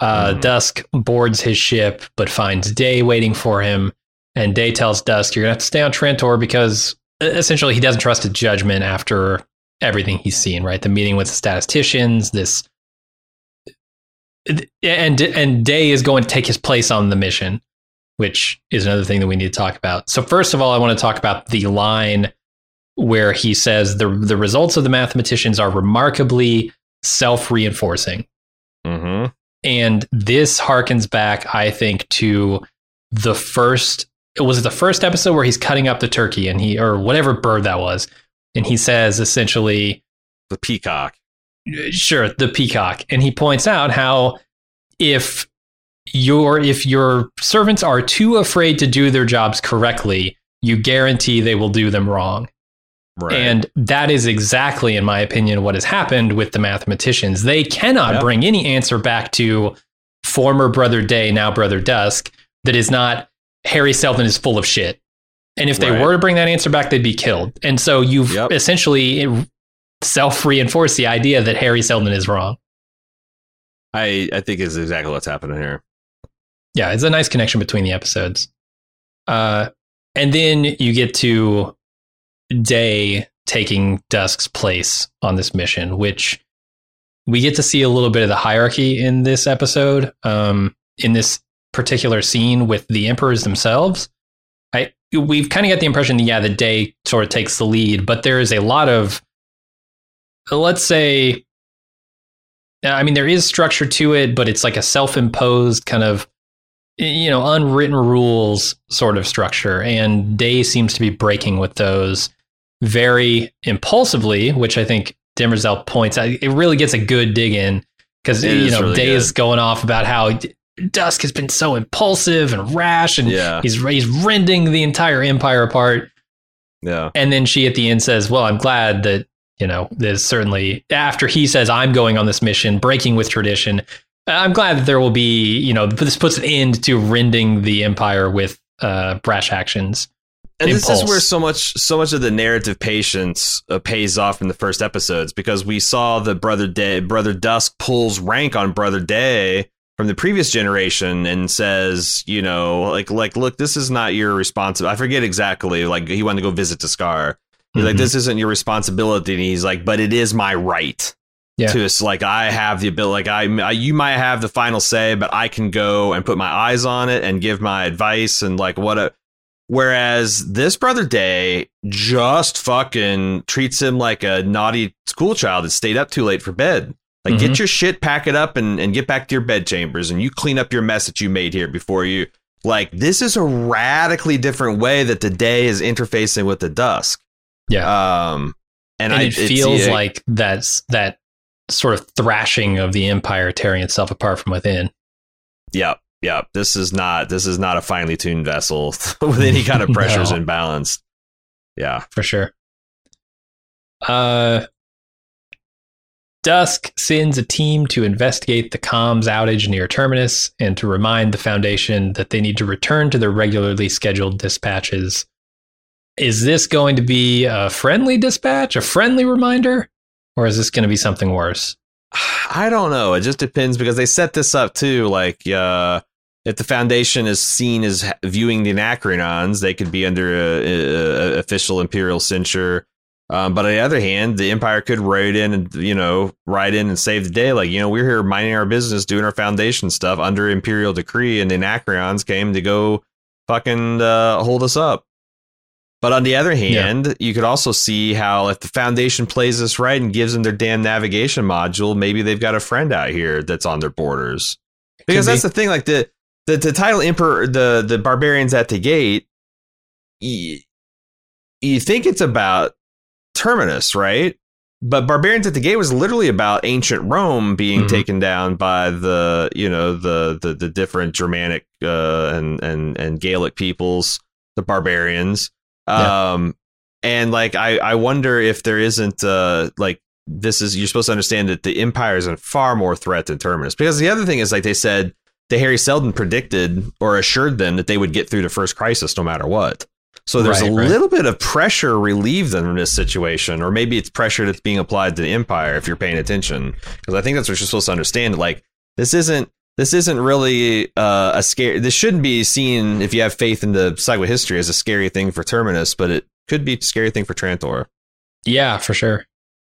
Uh, Mhm. Dusk boards his ship, but finds Day waiting for him, and Day tells Dusk, "You're gonna have to stay on Trantor because essentially he doesn't trust his judgment after everything he's seen. Right, the meeting with the statisticians, this." And and Day is going to take his place on the mission which is another thing that we need to talk about. So first of all, I want to talk about the line where he says the the results of the mathematicians are remarkably self-reinforcing. Mm-hmm. And this harkens back, I think, to the first. It was the first episode where he's cutting up the turkey, and he or whatever bird that was, and he says essentially, The peacock. sure, the peacock, and he points out how if your if your servants are too afraid to do their jobs correctly, you guarantee they will do them wrong. Right. And that is exactly, in my opinion, what has happened with the mathematicians. They cannot Yeah. bring any answer back to former Brother Day, now Brother Dusk, that is not Hari Seldon is full of shit. And if they Right. were to bring that answer back, they'd be killed. And so you've Yep. essentially self reinforced the idea that Hari Seldon is wrong. I I think is exactly what's happening here. yeah, it's a nice connection between the episodes. Uh, and then you get to Day taking Dusk's place on this mission, which we get to see a little bit of the hierarchy in this episode. Um, in this particular scene with the emperors themselves, I we've kind of got the impression that yeah, the Day sort of takes the lead, but there is a lot of let's say. I mean, there is structure to it, but it's like a self-imposed kind of you know, unwritten rules sort of structure. And Day seems to be breaking with those very impulsively, which I think Demerzel points out. It really gets a good dig in because, you know, really Day good. is going off about how Dusk has been so impulsive and rash and Yeah. he's, he's rending the entire empire apart. Yeah. And then she at the end says, Well, I'm glad that, you know, there's certainly after he says, I'm going on this mission, breaking with tradition. I'm glad that there will be, you know, this puts an end to rending the empire with uh, brash actions. And this is where so much so much of the narrative patience uh, pays off in the first episodes because we saw the brother Day brother Dusk pulls rank on brother Day from the previous generation and says, you know, like like look, this is not your responsibility. I forget exactly. Like he wanted to go visit to Scar. He's like, Mhm. this isn't your responsibility. And he's like, but it is my right. Yeah. To us, like I have the ability, like I, I, you might have the final say, but I can go and put my eyes on it and give my advice and like what a. Whereas this brother Day just fucking treats him like a naughty school child that stayed up too late for bed. Like, get your shit, pack it up, and, and get back to your bed chambers, and you clean up your mess that you made here before you. Like, this is a radically different way that the day is interfacing with the dusk. Yeah. Um, and, and I, it feels yeah, like that's that sort of thrashing of the empire tearing itself apart from within. Yep, yep. This is not this is not a finely tuned vessel *laughs* with any kind of *laughs* pressures No. and balance. Yeah, for sure. Uh, Dusk sends a team to investigate the comms outage near Terminus and to remind the Foundation that they need to return to their regularly scheduled dispatches. Is this going to be a friendly dispatch, a friendly reminder, or is this going to be something worse? *sighs* I don't know. It just depends because they set this up too. Like, uh, if the Foundation is seen as viewing the Anacreons, they could be under a, a- a- official Imperial censure. Um, but on the other hand, the Empire could ride in and you know ride in and save the day. Like you know, we're here minding our business, doing our Foundation stuff under Imperial decree, and the Anacreons came to go fucking uh, hold us up. But on the other hand, you could also see how if the Foundation plays this right and gives them their damn navigation module, maybe they've got a friend out here that's on their borders. Because that's the thing, like the the, the title Emperor, the the barbarians at the gate. You, you think it's about Terminus, right? But Barbarians at the Gate was literally about ancient Rome being Mhm. taken down by the you know the the, the different Germanic uh, and and and Gaelic peoples, the barbarians. Yeah. Um, and like I I wonder if there isn't uh like this is you're supposed to understand that the Empire is a far more threat than Terminus because the other thing is like they said that Hari Seldon predicted or assured them that they would get through the first crisis no matter what. So there's Right, a right. little bit of pressure relieved in this situation, or maybe it's pressure that's being applied to the Empire if you're paying attention. Because I think that's what you're supposed to understand. Like this isn't this isn't really uh, a scary. This shouldn't be seen if you have faith in the psychohistory as a scary thing for Terminus, but it could be a scary thing for Trantor. Yeah, for sure.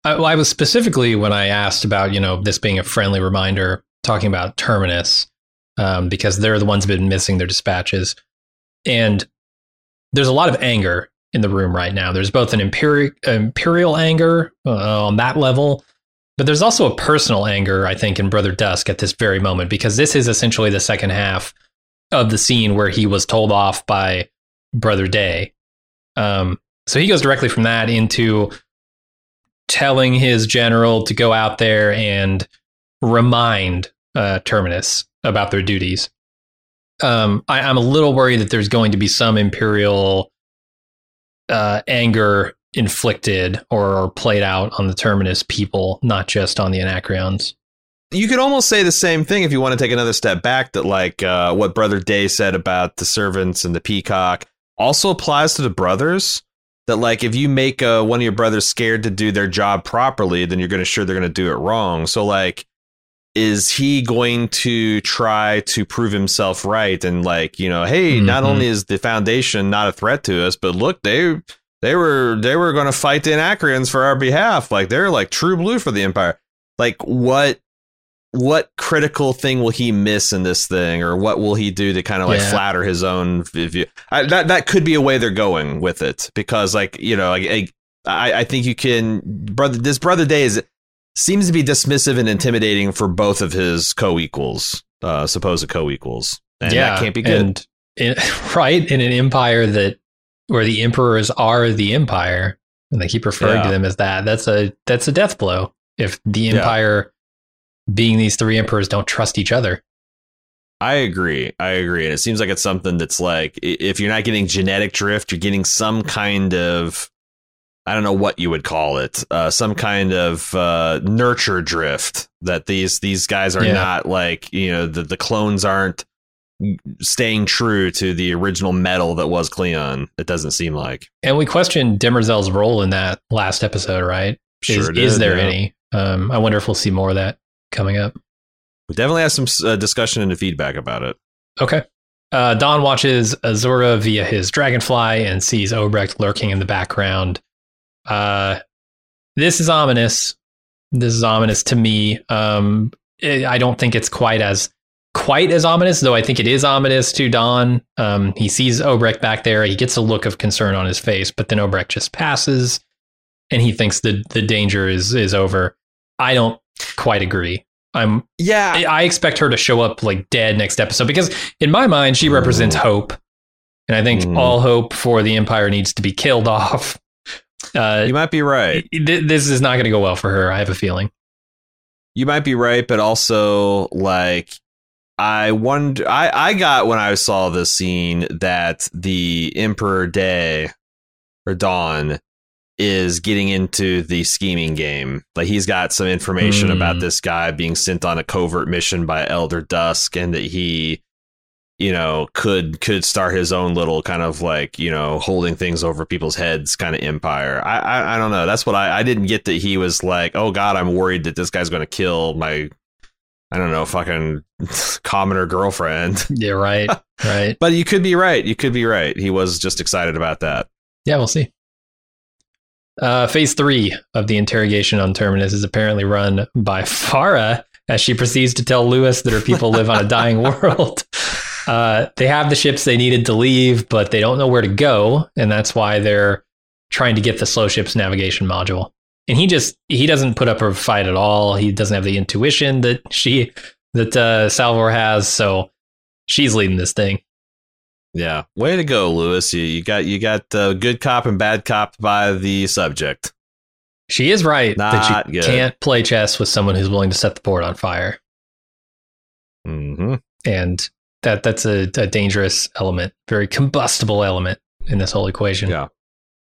I, well, I was specifically when I asked about you know this being a friendly reminder, talking about Terminus, um, because they're the ones who've been missing their dispatches, and there's a lot of anger in the room right now. There's both an imperial imperial anger uh, on that level. But there's also a personal anger, I think, in Brother Dusk at this very moment, because this is essentially the second half of the scene where he was told off by Brother Day. Um, so he goes directly from that into telling his general to go out there and remind uh, Terminus about their duties. Um, I, I'm a little worried that there's going to be some Imperial uh, anger inflicted or played out on the Terminus people, not just on the Anacreons. You could almost say the same thing if you want to take another step back. That like uh, what Brother Day said about the servants and the peacock also applies to the brothers. That like if you make uh, one of your brothers scared to do their job properly, then you're going to sure they're going to do it wrong. So like is he going to try to prove himself right and like you know hey mm-hmm. not only is the foundation not a threat to us but look they they were they were going to fight the anacreons for our behalf like they're like true blue for the empire like what what critical thing will he miss in this thing or what will he do to kind of like yeah. flatter his own view I, that that could be a way they're going with it because like you know I, I, I think you can brother this brother day is seems to be dismissive and intimidating for both of his co-equals, uh, supposed co-equals. And yeah, that can't be good. And in, *laughs* right in an empire that where the emperors are the empire, and they keep referring yeah. to them as that. That's a that's a death blow. If the empire, yeah. being these three emperors, don't trust each other. I agree. I agree. And it seems like it's something that's like if you're not getting genetic drift, you're getting some kind of I don't know what you would call it, uh, some kind of uh, nurture drift that these these guys are yeah. not like you know the the clones aren't staying true to the original metal that was Cleon. It doesn't seem like. And we questioned Demerzel's role in that last episode, right? Sure is, did, is there yeah. any? Um, I wonder if we'll see more of that coming up. We definitely have some uh, discussion and feedback about it. Okay. Uh, Dawn watches Azura via his dragonfly and sees Obrecht lurking in the background. Uh, this is ominous. This is ominous to me. Um, it, I don't think it's quite as quite as ominous, though. I think it is ominous to Dawn. Um, he sees Obrecht back there. He gets a look of concern on his face, but then Obrecht just passes, and he thinks the the danger is is over. I don't quite agree. I'm yeah. I, I expect her to show up like dead next episode because in my mind she represents mm. hope, and I think mm. all hope for the Empire needs to be killed *laughs* off. Uh, you might be right. This is not going to go well for her. I have a feeling. You might be right, but also like I wonder. I I got when I saw this scene that the Emperor Day or Dawn is getting into the scheming game. Like he's got some information mm. about hmm. this guy being sent on a covert mission by Elder Dusk, and that he you know, could could start his own little kind of like you know holding things over people's heads kind of empire. I I, I don't know. That's what I I didn't get that he was like, oh god, I'm worried that this guy's going to kill my I don't know, fucking *laughs* commoner girlfriend. Yeah, right, *laughs* right. but you could be right. You could be right. He was just excited about that. Yeah, we'll see. Uh, phase three of the interrogation on Terminus is apparently run by Farah as she proceeds to tell Lewis that her people live on a dying *laughs* world. Uh, they have the ships they needed to leave, but they don't know where to go, and that's why they're trying to get the slow ships navigation module. And he just he doesn't put up a fight at all. He doesn't have the intuition that she that uh, Salvor has, so she's leading this thing. Yeah, way to go, Lewis. You, you got you got uh, good cop and bad cop by the subject. She is right Not that you good. can't play chess with someone who's willing to set the board on fire. Mm-hmm. And that that's a, a dangerous element, very combustible element in this whole equation. Yeah,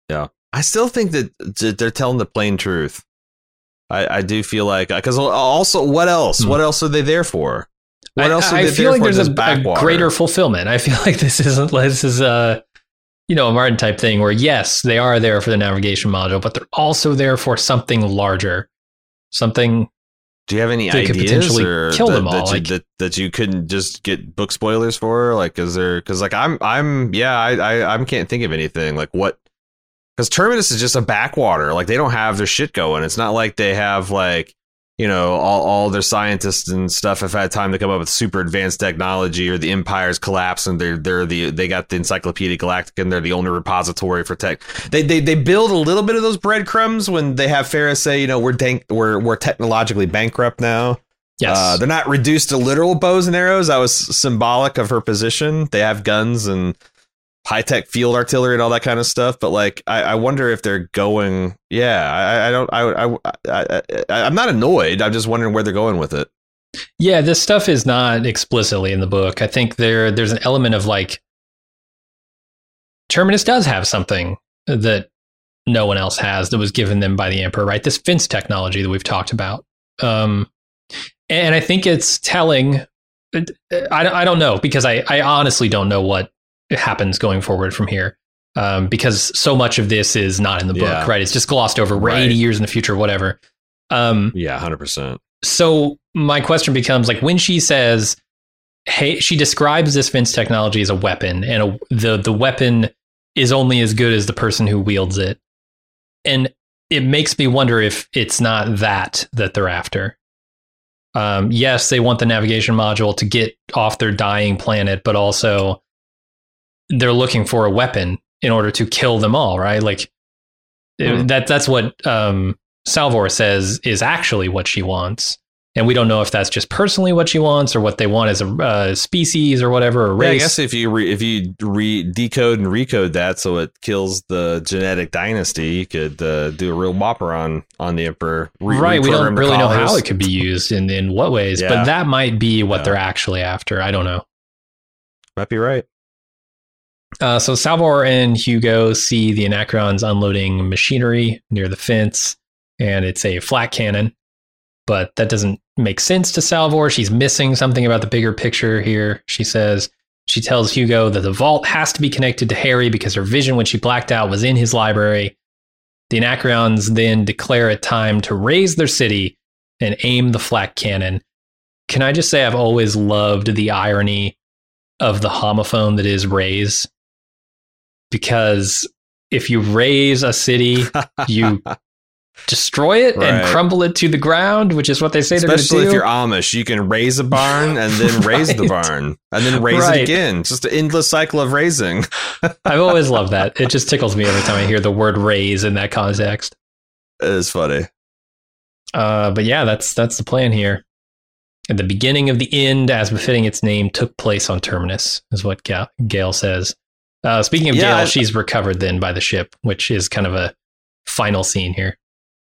yeah. I still think that they're telling the plain truth. I, I do feel like because also, what else? Hmm. What else are they there for? What I, else? Are I, I feel like there's a, a, greater fulfillment. I feel *laughs* like this isn't. This is a you know a Martin type thing where yes, they are there for the navigation module, but they're also there for something larger, something do you have any ideas or kill that, them all, that, like, you, that, that you couldn't just get book spoilers for? Like, is there? Because like I'm I'm yeah I I I can't think of anything like what because Terminus is just a backwater. Like they don't have their shit going. It's not like they have like you know, all, all their scientists and stuff have had time to come up with super advanced technology, or the empire's collapsed and they're they're the they got the Encyclopedia Galactica and they're the only repository for tech. They they they build a little bit of those breadcrumbs when they have Farah say, you know, we're dank, we're we're technologically bankrupt now. Yes. Uh, they're not reduced to literal bows and arrows. That was symbolic of her position. They have guns and high tech field artillery and all that kind of stuff. But like, I, I wonder if they're going. Yeah, I, I don't. I, I, I, I'm not annoyed. I'm just wondering where they're going with it. Yeah, this stuff is not explicitly in the book. I think there there's an element of like Terminus does have something that no one else has that was given them by the Emperor, right? This fence technology that we've talked about. Um, and I think it's telling. I, I don't know because I, I honestly don't know what happens going forward from here. Um, because so much of this is not in the book, Yeah. right? It's just glossed over. We're Right. 80 years in the future, whatever. Um, Yeah, hundred percent. so my question becomes like when she says, "Hey," she describes this fence technology as a weapon, and a, the the weapon is only as good as the person who wields it, and it makes me wonder if it's not that that they're after. Um, yes, they want the navigation module to get off their dying planet, but also they're looking for a weapon in order to kill them all, right? Like Hmm. that that's what um, Salvor says is actually what she wants. And we don't know if that's just personally what she wants or what they want as a uh, species or whatever, or Yeah, I guess if you re, if you re, decode and recode that so it kills the genetic dynasty, you could uh, do a real whopper on on the emperor. Re- right. We don't really know how it could be used and in what ways, Yeah. but that might be what Yeah. they're actually after. I don't know. Might be right. Uh, so Salvor and Hugo see the Anacreons unloading machinery near the fence, and it's a flat cannon. But that doesn't make sense to Salvor. She's missing something about the bigger picture here. She says she tells Hugo that the vault has to be connected to Hari because her vision when she blacked out was in his library. The Anacreons then declare it time to raise their city and aim the flat cannon. Can I just say I've always loved the irony of the homophone that is raise? Because if you raise a city, you *laughs* destroy it and crumble it to the ground, which is what they say Especially they're going to do. Especially if you're. Amish, you can raise a barn and then raise the *laughs* barn and then raise Right. it again. Just an endless cycle of raising. *laughs* I've always loved that. It just tickles me every time I hear the word raise in that context. It is funny. Uh, but yeah, that's that's the plan here. At the beginning of the end, as befitting its name, took place on Terminus, is what Ga- Gaal says. Uh, speaking of Yeah, I- she's recovered then by the ship, which is kind of a final scene here.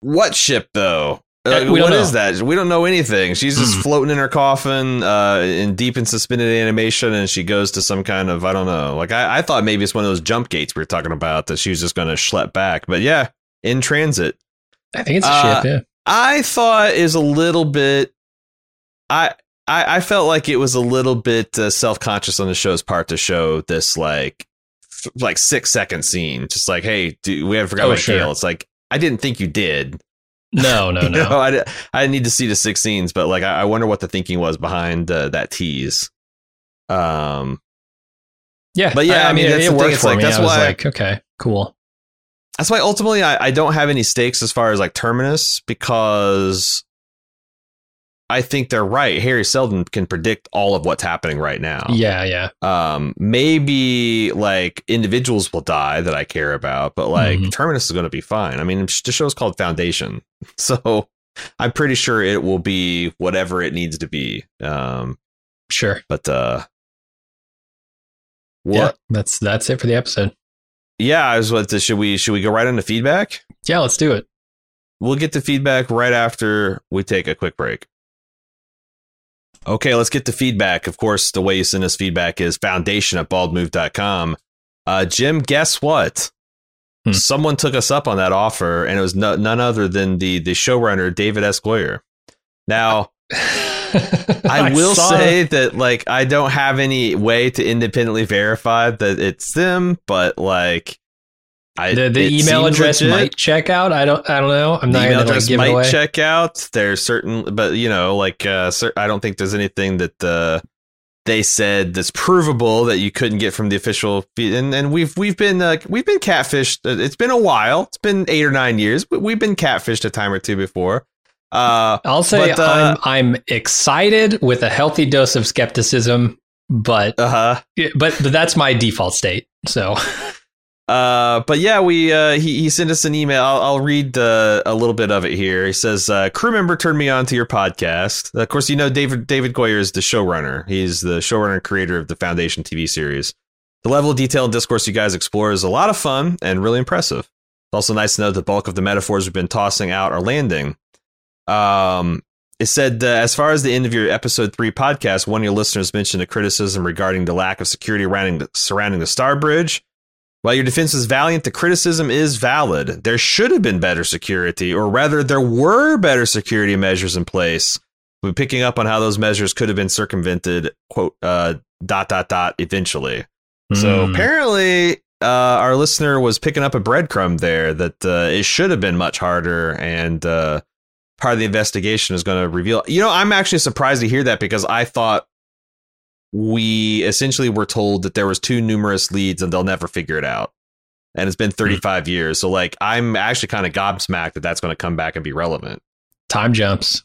What ship though? Uh, Uh, what know. is that? We don't know anything. She's just Hmm. floating in her coffin, uh, in deep and suspended animation, and she goes to some kind of I don't know. Like I, I thought maybe it's one of those jump gates we were talking about that she was just going to schlep back. But yeah, in transit. I think it's a Uh, ship, yeah. I thought is a little bit. I I, I felt like it was a little bit uh, self conscious on the show's part to show this like like six second scene, just like hey, do, we haven't forgot Oh, about sure. It's like I didn't think you did. No, no, *laughs* no. know, I, I didn't need to see the six scenes, but like I, I wonder what the thinking was behind uh, that tease. Um, Yeah, But yeah, I mean, it, it worked it's for like, me. that's I was why- like, okay, cool. that's why ultimately I, I don't have any stakes as far as like terminus because I think they're right. Hari Seldon can predict all of what's happening right now. Yeah, yeah. Um, maybe like individuals will die that I care about, but like Mhm. terminus is going to be fine. I mean, the show's called Foundation, *laughs* so I'm pretty sure it will be whatever it needs to be. Um, Sure. but uh, what? Yeah, that's that's it for the episode. Yeah, I was what should we should we go right into feedback? Yeah, let's do it. We'll get the feedback right after we take a quick break. Okay, let's get to feedback. Of course, the way you send us feedback is foundation at baldmove.com. Uh, Jim, guess what? Hmm. Someone took us up on that offer, and it was no, none other than the, the showrunner, David S. Goyer. Now, *laughs* I, will say that like I don't have any way to independently verify that it's them, but like I the, the email address legit. might check out. I don't I don't know. I'm the not email gonna like, address give it might away. check out. There's certain, but you know, like uh, I don't think there's anything that uh, they said that's provable that you couldn't get from the official. And and we've we've been uh, we've been catfished. Uh, It's been a while. It's been eight or nine years, but we've been catfished a time or two before. Uh, I'll say But, uh, I'm I'm excited with a healthy dose of skepticism, but uh-huh. but but that's my default state. So *laughs* Uh, but yeah, we uh, he he sent us an email. I'll, I'll read uh, a little bit of it here. He says, uh, "Crew member turned me on to your podcast. Of course, you know David David Goyer is the showrunner. He's the showrunner and creator of the Foundation TV series. The level of detail and discourse you guys explore is a lot of fun and really impressive. It's also nice to know the bulk of the metaphors we've been tossing out are landing. Um, it said, uh, as far as the end of your episode three podcast, one of your listeners mentioned a criticism regarding the lack of security surrounding the, surrounding the Star Bridge. While your defense is valiant, the criticism is valid. There should have been better security, or rather, there were better security measures in place. We're picking up on how those measures could have been circumvented, quote, uh, dot, dot, dot, eventually. So Hmm. apparently, uh, our listener was picking up a breadcrumb there that uh, it should have been much harder, and uh, part of the investigation is going to reveal. You know, I'm actually surprised to hear that because I thought we essentially were told that there was too numerous leads and they'll never figure it out, and it's been 35 years. So like, I'm actually kind of gobsmacked that that's going to come back and be relevant. time jumps,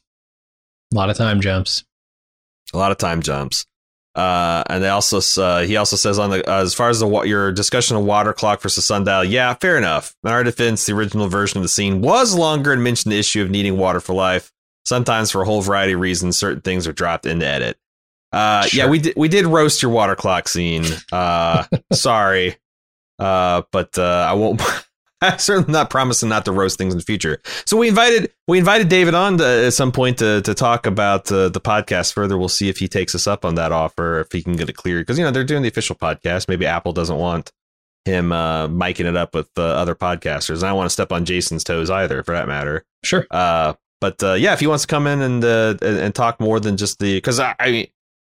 a lot of time jumps. a lot of time jumps. Uh, and they also uh, he also says on the uh, as far as the your discussion of water clock versus sundial, yeah, fair enough. In our defense, the original version of the scene was longer and mentioned the issue of needing water for life. Sometimes, for a whole variety of reasons, certain things are dropped into edit. Uh, Yeah, we did we did roast your water clock scene. Uh, *laughs* sorry, uh, but uh, I won't. *laughs* I'm certainly not promising not to roast things in the future. So we invited we invited David on to, at some point to to talk about uh, the podcast further. We'll see if he takes us up on that offer, if he can get it cleared, because you know they're doing the official podcast. Maybe Apple doesn't want him uh, miking it up with uh, other podcasters, and I don't want to step on Jason's toes either, for that matter. Sure. Uh, but uh, yeah, if he wants to come in and uh, and, and talk more than just the because I, I mean,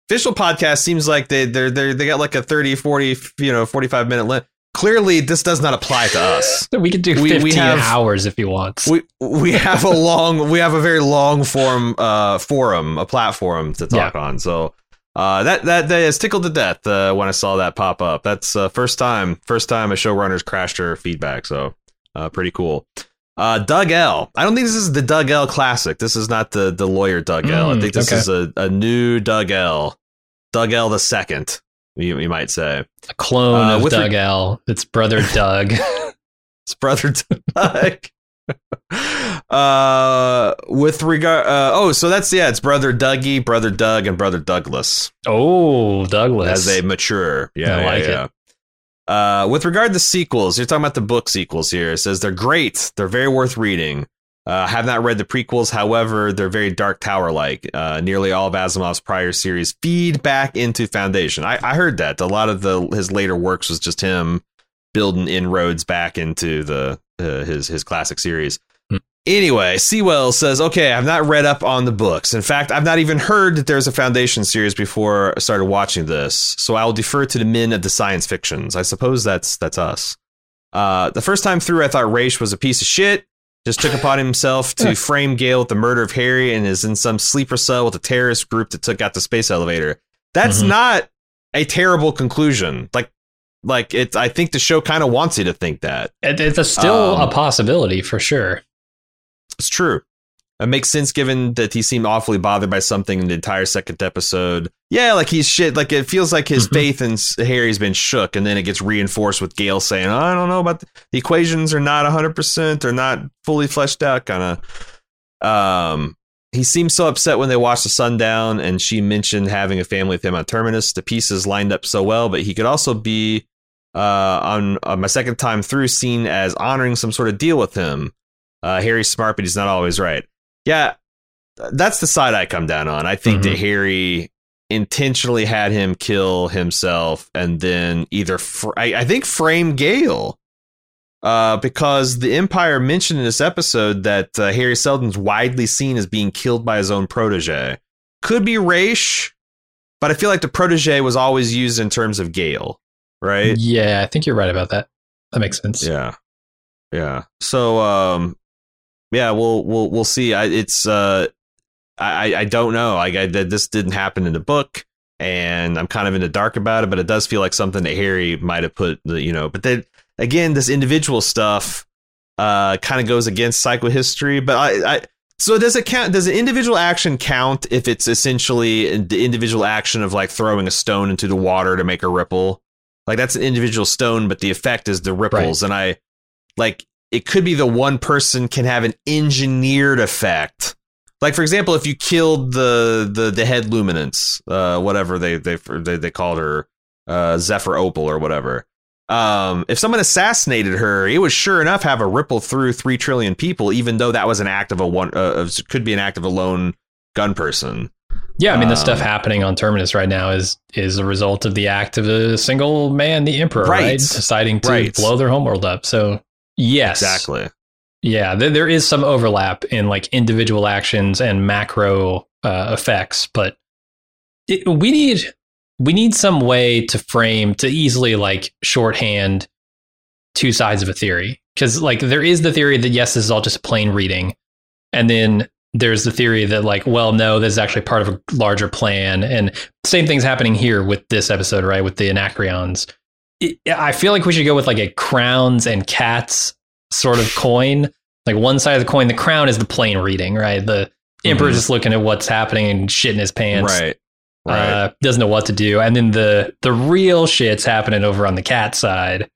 official podcast seems like they they're they they got like a 30, 40, you know, forty five minute limit. Clearly, this does not apply to us. *laughs* We could do 15 we have- hours if he wants. we we have a long we have a very long form uh forum a platform to talk on so uh that that day has tickled to death uh, when i saw that pop up that's uh first time first time a showrunner's crashed her feedback so uh pretty cool uh doug l i don't think this is the doug l classic this is not the the lawyer doug l i Mm, think this okay. is a, a new doug l doug l the second you, you might say a clone uh, of Doug re- L. It's brother *laughs* Doug. *laughs* It's brother Doug. *laughs* uh, with regard, uh, oh, so that's yeah, it's brother Dougie, brother Doug, and brother Douglas oh, Douglas. as they mature. Yeah, I yeah, like yeah. Uh, with regard to sequels, you're talking about the book sequels here. It says they're great. They're very worth reading. Uh, have not read the prequels, however, they're very Dark Tower like. Uh, nearly all of Asimov's prior series feed back into Foundation. I, I heard that a lot of the his later works was just him building inroads back into the uh, his his classic series. Anyway, Sewell says, "Okay, I've not read up on the books. In fact, I've not even heard that there's a Foundation series before I started watching this. So I will defer to the men of the science fictions. I suppose that's that's us. Uh, the first time through, I thought Raych was a piece of shit. Just took upon himself to *laughs* frame Gaal with the murder of Hari and is in some sleeper cell with a terrorist group that took out the space elevator. That's Mhm. not a terrible conclusion. Like, like it. I think the show kind of wants you to think that. It- it's a still Um, a possibility for sure. It's true. It makes sense given that he seemed awfully bothered by something in the entire second episode. Yeah, like he's shit. Like it feels like his Mhm. faith in Hari's been shook, and then it gets reinforced with Gaal saying, oh, "I don't know about the, the equations are not hundred percent. They're not fully fleshed out." Kind of. Um, he seemed so upset when they watched the sundown, and she mentioned having a family with him on Terminus. The pieces lined up so well, but he could also be uh, on, on my second time through seen as honoring some sort of deal with him. Uh, Hari's smart, but he's not always right. Yeah, that's the side I come down on. I think that Hari intentionally had him kill himself and then either, fr- I, I think, frame Gaal. Uh, because the Empire mentioned in this episode that uh, Hari Seldon's widely seen as being killed by his own protege. Could be Raych, but I feel like the protege was always used in terms of Gaal, right? Yeah, I think you're right about that. That makes sense. Yeah, yeah. So, um, yeah, we'll we'll we'll see. I, it's uh, I I don't know. Like I, this didn't happen in the book, and I'm kind of in the dark about it. But it does feel like something that Hari might have put the you know. But then again, this individual stuff uh kind of goes against psychohistory. But I, I So does it count? Does an individual action count if it's essentially the individual action of like throwing a stone into the water to make a ripple? Like that's an individual stone, but the effect is the ripples. And I like it could be the one person can have an engineered effect. Like for example, if you killed the the the head luminance, uh, whatever they they they, they called her, uh, Zephyr Opal or whatever. Um, if someone assassinated her, it would sure enough have a ripple through three trillion people, even though that was an act of a one, uh, of, could be an act of a lone gun person. Yeah, I mean the Um, stuff happening on Terminus right now is is a result of the act of a single man, the Emperor, right, Right. deciding to Right. blow their homeworld up. So yes, Exactly. Yeah, there, there is some overlap in like individual actions and macro uh, effects, but it, we need we need some way to frame to easily like shorthand two sides of a theory because like there is the theory that yes, this is all just a plain reading, and then there's the theory that like well no, this is actually part of a larger plan, and same thing's happening here with this episode, right? With the Anacreons. I feel like we should go with like a crowns and cats sort of coin. Like one side of the coin, the crown is the plain reading, right? The emperor's Mhm. just looking at what's happening and shitting his pants. Right. Right. Uh, doesn't know what to do. And then the the real shit's happening over on the cat side,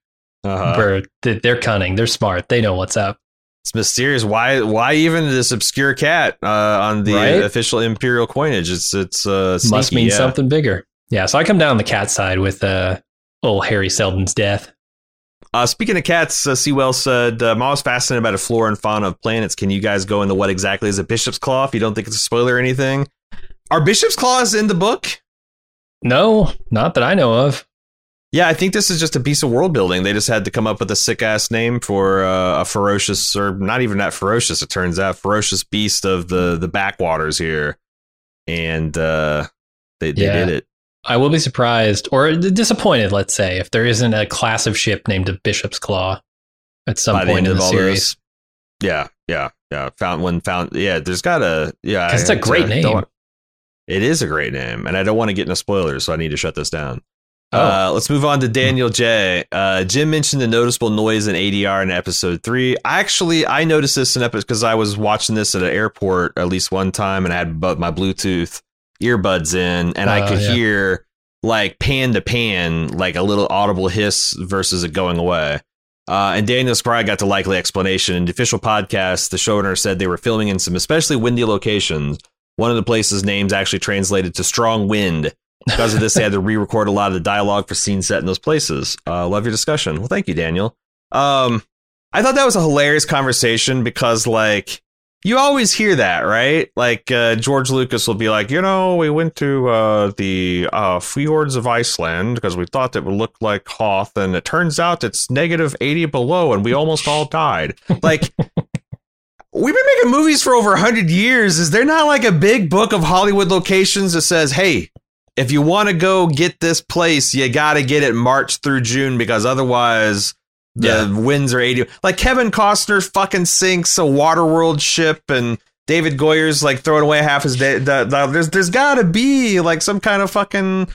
uh-huh. where th- they're cunning, they're smart, they know what's up. It's mysterious. Why? Why even this obscure cat uh, on the Right? official imperial coinage? It's it's uh, Must mean yeah. something bigger. Yeah, so I come down on the cat side with uh, old Hari Seldon's death. Uh, speaking of cats, uh, Sewell said, uh, I'm always fascinated by the flora and fauna of planets. Can you guys go into what exactly is a bishop's claw if you don't think it's a spoiler or anything? Are bishop's claws in the book? No, not that I know of. Yeah, I think this is just a piece of world building. They just had to come up with a sick ass name for uh, a ferocious, or not even that ferocious. It turns out ferocious beast of the the backwaters here, and uh, they they Yeah. did it. I will be surprised or disappointed, let's say, if there isn't a class of ship named a Bishop's Claw at some by point end in the series. Yeah, yeah, yeah. Found when found. Yeah, there's got a yeah. it's a I- great I name. It is a great name, and I don't want to get into spoilers, so I need to shut this down. Oh. Uh, let's move on to Daniel J. Uh, Jim mentioned the noticeable noise in ADR in episode three. I actually I noticed this in episode because I was watching this at an airport at least one time, and I had my Bluetooth earbuds in, and I Oh, could yeah. hear like pan to pan, like a little audible hiss versus it going away. Uh, and Daniel Spry got the likely explanation. In the official podcast, the showrunner said they were filming in some especially windy locations. One of the places' names actually translated to strong wind. Because of this, they had to re-record a lot of the dialogue for scenes set in those places. Uh, love your discussion. Well, thank you, Daniel. Um, I thought that was a hilarious conversation because, like, you always hear that, right? Like uh, George Lucas will be like, you know, we went to uh, the uh, fjords of Iceland because we thought it would look like Hoth, and it turns out it's negative eighty below, and we almost all *laughs* died. Like. We've been making movies for over 100 years. Is there not like a big book of Hollywood locations that says, hey, if you want to go get this place, you got to get it March through June because otherwise the Yeah. winds are 80. Like Kevin Costner fucking sinks a Waterworld ship and David Goyer's like throwing away half his day. The, the, there's there's got to be like some kind of fucking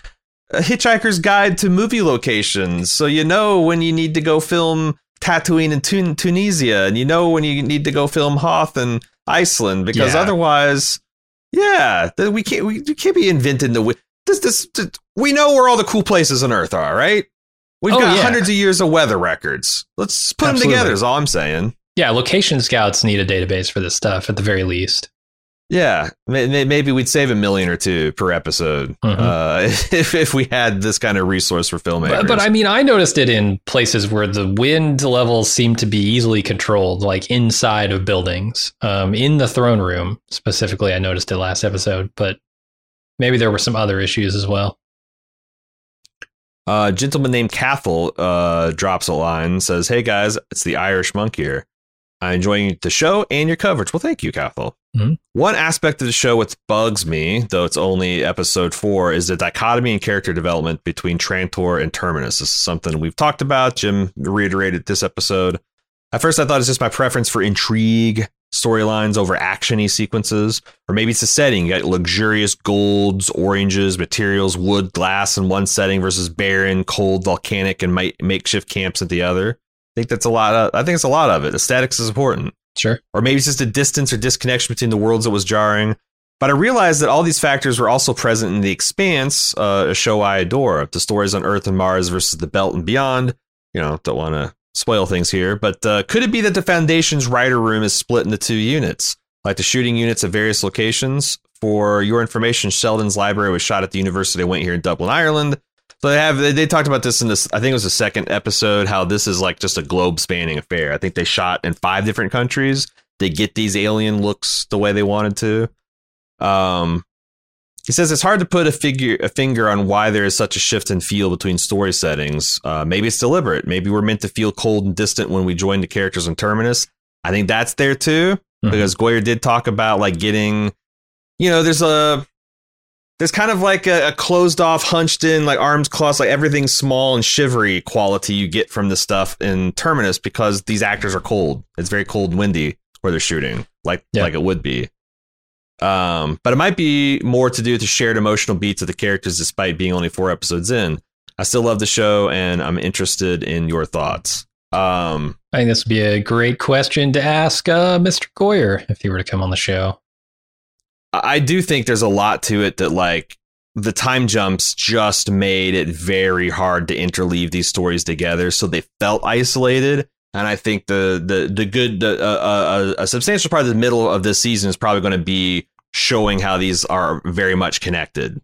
hitchhiker's guide to movie locations. So you know when you need to go film Tatooine in Tun- Tunisia and you know when you need to go film Hoth in Iceland because Yeah. otherwise yeah, we can't we, we can't be inventing the this, this this we know where all the cool places on earth are, right? We've Oh, got yeah. hundreds of years of weather records. Let's put Absolutely. them together. Is all I'm saying. Yeah, location scouts need a database for this stuff at the very least. Yeah, may- may- maybe we'd save a million or two per episode Mhm. uh, *laughs* if if we had this kind of resource for filmmakers. But, but I mean, I noticed it in places where the wind levels seem to be easily controlled, like inside of buildings. Um, in the throne room, specifically, I noticed it last episode, but maybe there were some other issues as well. Uh, a gentleman named Cathal uh, drops a line, says, "Hey guys, it's the Irish Monk here. I'm enjoying the show and your coverage. Well, thank you, Cathal. Mhm. One aspect of the show which bugs me, though it's only episode four, is the dichotomy in character development between Trantor and Terminus. This is something we've talked about. Jim reiterated this episode. At first, I thought it's just my preference for intrigue storylines over actiony sequences, or maybe it's the setting. You got luxurious golds, oranges, materials, wood, glass in one setting versus barren, cold, volcanic, and makeshift camps at the other. I think that's a lot. Of, I think it's a lot of it. Aesthetics is important. Sure. Or maybe it's just a distance or disconnection between the worlds that was jarring. But I realized that all these factors were also present in The Expanse, uh, a show I adore. The stories on Earth and Mars versus the Belt and beyond. You know, don't want to spoil things here, but uh, could it be that the Foundation's writer room is split into two units, like the shooting units at various locations? For your information, Seldon's library was shot at the University I went here in Dublin, Ireland. So they have they talked about this in this. I think it was the second episode. How this is like just a globe spanning affair. I think they shot in five different countries. They get these alien looks the way they wanted to. Um, he says it's hard to put a figure a finger on why there is such a shift in feel between story settings. Uh, maybe it's deliberate. Maybe we're meant to feel cold and distant when we join the characters in Terminus. I think that's there too mm-hmm. because Goyer did talk about like getting, you know, there's a there's kind of like a, a, closed off, hunched in, like arms crossed, like everything small and shivery quality you get from the stuff in Terminus because these actors are cold. It's very cold and windy where they're shooting, like yeah. like it would be. Um, but it might be more to do with the shared emotional beats of the characters, despite being only four episodes in. I still love the show, and I'm interested in your thoughts. Um, I think this would be a great question to ask uh, Mr. Goyer if he were to come on the show. I do think there's a lot to it that, like, the time jumps just made it very hard to interleave these stories together, so they felt isolated. And I think the the the good the, uh, uh, a substantial part of the middle of this season is probably going to be showing how these are very much connected.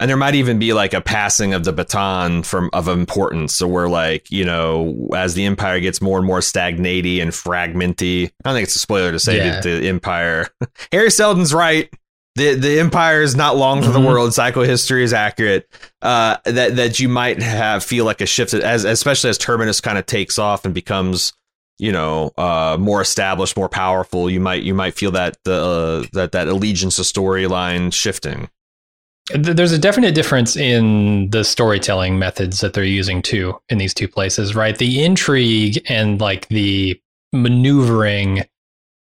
And there might even be like a passing of the baton from of importance. So we're like, you know, as the empire gets more and more stagnaty and fragmenty. I don't think it's a spoiler to say yeah. that the empire *laughs* Hari Seldon's right. The the empire is not long for mm-hmm. the world. Psychohistory is accurate. Uh, that that you might have feel like a shift as especially as Terminus kind of takes off and becomes you know uh, more established, more powerful, you might you might feel that the uh, that that allegiance to storyline shifting. There's a definite difference in the storytelling methods that they're using too in these two places, right? The intrigue and like the maneuvering,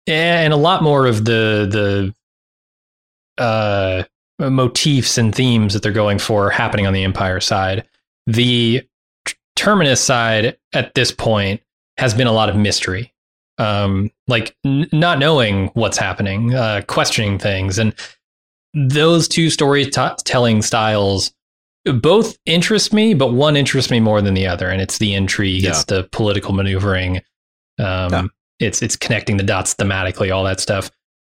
and a lot more of the the uh, motifs and themes that they're going for happening on the Empire side. The Terminus side at this point has been a lot of mystery, um, like n- not knowing what's happening, uh, questioning things, and those two storytelling styles both interest me, but one interests me more than the other, and it's the intrigue, yeah. it's the political maneuvering, um, yeah. it's it's connecting the dots thematically, all that stuff.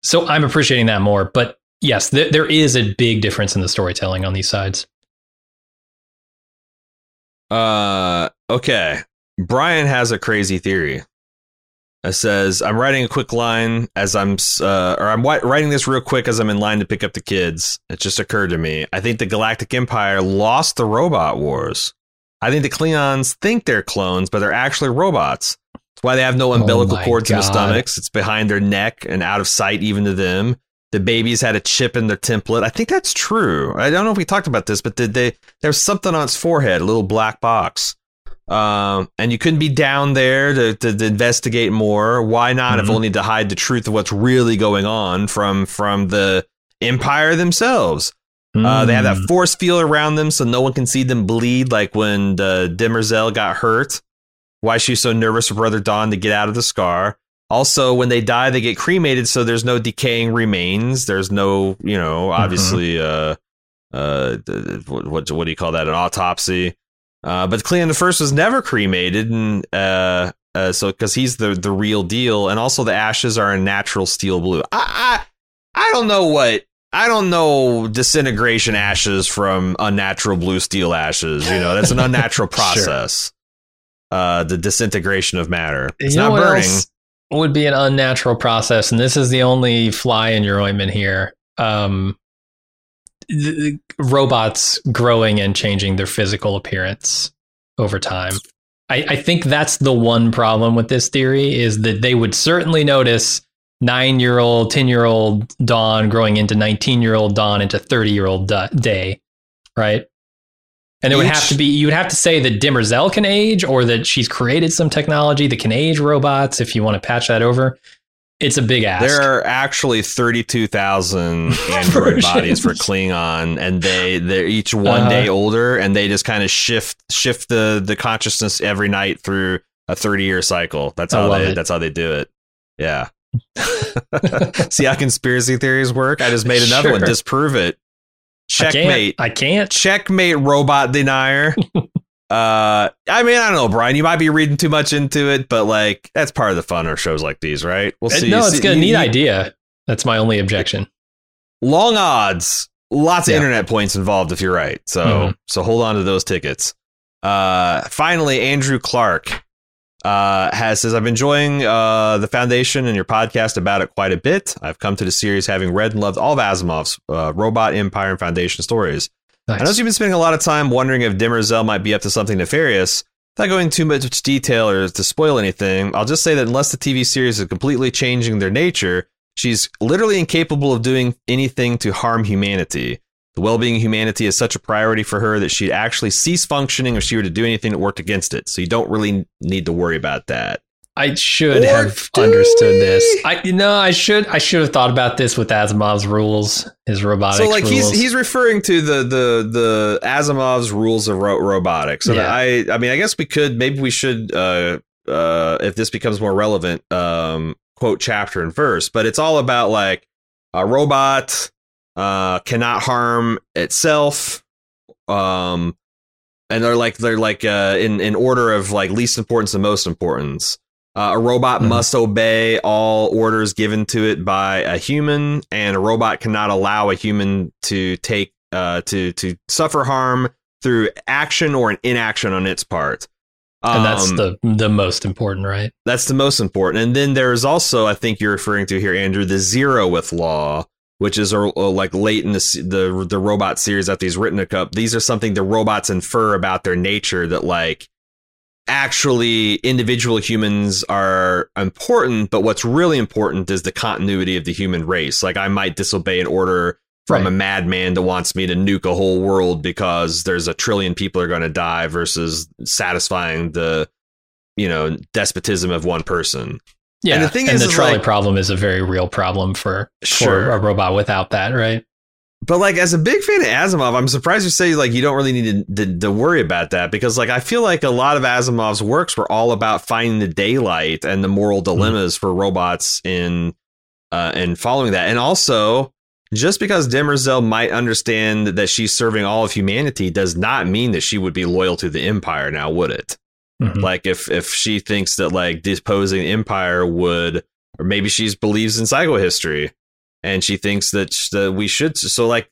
So I'm appreciating that more. But yes, th- there is a big difference in the storytelling on these sides. Uh, okay. Brian has a crazy theory. It says, "I'm writing a quick line as I'm, uh, or I'm writing this real quick as I'm in line to pick up the kids. It just occurred to me. I think the Galactic Empire lost the robot wars. I think the Cleons think they're clones, but they're actually robots. That's why they have no umbilical oh cords God. in their stomachs. It's behind their neck and out of sight even to them. The babies had a chip in their template. I think that's true. I don't know if we talked about this, but did they? There's something on its forehead, a little black box." Um, and you couldn't be down there to, to, to investigate more. Why not? Mm-hmm. If only to hide the truth of what's really going on from from the empire themselves. Mm. Uh, they have that mm. force field around them, so no one can see them bleed. Like when the Demerzel got hurt. Why she's so nervous for Brother Dawn to get out of the scar. Also, when they die, they get cremated, so there's no decaying remains. There's no, you know, mm-hmm. obviously, mm-hmm. uh, uh, what, what, what do you call that? An autopsy. Uh, but Cleon the First was never cremated, and uh, uh, so because he's the the real deal, and also the ashes are a natural steel blue. I, I I don't know what I don't know disintegration ashes from unnatural blue steel ashes. You know, that's an unnatural *laughs* process. sure. Uh, the disintegration of matter. It's you not burning. would be an unnatural process, and this is the only fly in your ointment here. Um, robots growing and changing their physical appearance over time. I, I think that's the one problem with this theory is that they would certainly notice nine year old, 10 year old Dawn growing into 19 year old Dawn into 30 year old Day, right? And it would have to be, you would have to say that Demerzel can age or that she's created some technology that can age robots if you want to patch that over. It's a big ask. There are actually 32,000 *laughs* android bodies for Cleon and they they're each one uh-huh. day older and they just kind of shift shift the the consciousness every night through a 30 year cycle. That's how they it. that's how they do it. Yeah. *laughs* See how conspiracy theories work? I just made another one. Disprove it. I Checkmate. can't. I can't. Checkmate, robot denier. *laughs* uh, I mean, I don't know, Brian. You might be reading too much into it, but like that's part of the fun of shows like these, right? We'll see. no, it's See- you- Neat you- idea. That's my only objection. long odds lots of Yeah. internet points involved if you're right so Mhm. so hold on to those tickets uh finally andrew clark uh has says i'm enjoying uh the foundation and your podcast about it quite a bit i've come to the series having read and loved all of asimov's uh, robot empire and foundation stories Nice. I know you've been spending a lot of time wondering if Demerzel might be up to something nefarious. Without going too much detail or to spoil anything, I'll just say that unless the TV series is completely changing their nature, she's literally incapable of doing anything to harm humanity. The well being of humanity is such a priority for her that she'd actually cease functioning if she were to do anything that worked against it. So you don't really need to worry about that. I should have understood this. I you know I should I should have thought about this with Asimov's rules, his robotics so like rules. he's he's referring to the the the Asimov's rules of ro- robotics. And Yeah. I I mean I guess we could maybe we should uh uh if this becomes more relevant um quote chapter and verse, but it's all about like a robot uh cannot harm itself um and they're like they're like uh in in order of like least importance to most importance. Uh, a robot Mhm. must obey all orders given to it by a human, and a robot cannot allow a human to take uh, to to suffer harm through action or an inaction on its part. and that's Um, the the most important, right? that's the most important. And then there's also, I think you're referring to here, Andrew, the zeroth law, which is a, a- like late in the the the robot series after he's written a cup. These are something the robots infer about their nature that like actually individual humans are important, but what's really important is the continuity of the human race. Like I might disobey an order from Right. a madman that wants me to nuke a whole world because there's a trillion people are going to die versus satisfying the you know despotism of one person. Yeah, And the thing and is, the trolley like- problem is a very real problem for Sure. for a robot without that, right? But like as a big fan of Asimov, I'm surprised you say like you don't really need to, to, to worry about that because like I feel like a lot of Asimov's works were all about finding the daylight and the moral dilemmas for robots in uh and following that. And also just because Demerzel might understand that she's serving all of humanity does not mean that she would be loyal to the Empire now, would it? Mhm. Like if if she thinks that like disposing the empire would, or maybe she believes in psychohistory, and she thinks that sh- that we should. So like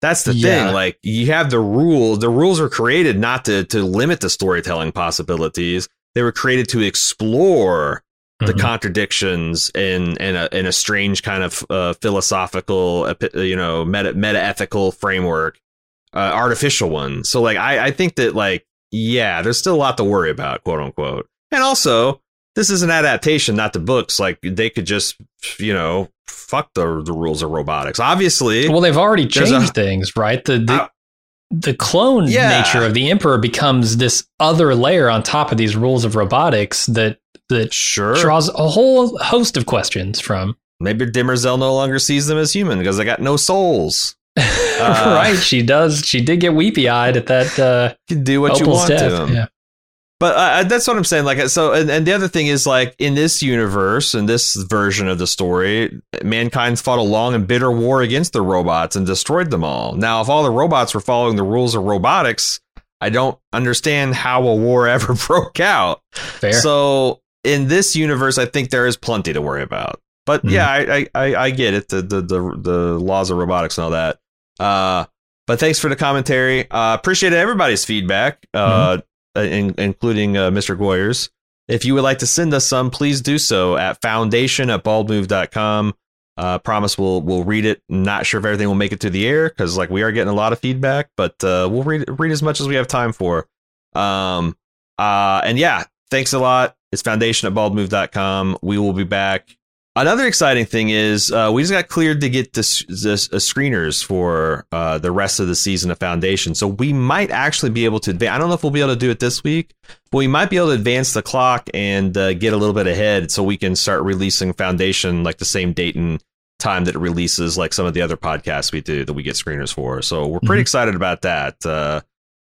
that's the Yeah. thing. Like you have the rule. The rules were created not to to limit the storytelling possibilities. They were created to explore the Mhm. contradictions in in a in a strange kind of uh, philosophical, you know, meta meta ethical framework, uh, artificial one. So like I I think that like yeah, there's still a lot to worry about, quote unquote. And also, this is an adaptation, not the books. Like they could just you know fuck the the rules of robotics. Obviously, Well, they've already changed a- things, right? The the, Uh, the clone Yeah. nature of the emperor becomes this other layer on top of these rules of robotics that that sure. draws a whole host of questions from. Maybe Demerzel no longer sees them as human because they got no souls. *laughs* Uh, right? She does. She did get weepy eyed at that uh, You *laughs* can do what you want death. to them. Yeah. But uh, that's what I'm saying. Like, so, and, and the other thing is, like, in this universe, in this version of the story, mankind fought a long and bitter war against the robots and destroyed them all. Now, if all the robots were following the rules of robotics, I don't understand how a war *laughs* ever broke out. Fair. So, in this universe, I think there is plenty to worry about. But Mhm. yeah, I, I, I, get it. The, the the the laws of robotics and all that. Uh, but thanks for the commentary. Uh, appreciate everybody's feedback, uh, in, including uh, Mr. Goyers. If you would like to send us some, please do so at foundation at baldmove.com. Uh, promise we'll we'll read it. Not sure if everything will make it to the air because like we are getting a lot of feedback, but uh, we'll read read as much as we have time for. Um, uh, and yeah, thanks a lot. It's foundation at baldmove.com. We will be back. Another exciting thing is uh, we just got cleared to get this, this uh, screeners for uh, the rest of the season of Foundation. So we might actually be able to advance. I don't know if we'll be able to do it this week, but we might be able to advance the clock and uh, get a little bit ahead so we can start releasing Foundation like the same date and time that it releases like some of the other podcasts we do that we get screeners for. So we're pretty Mhm. excited about that. Uh,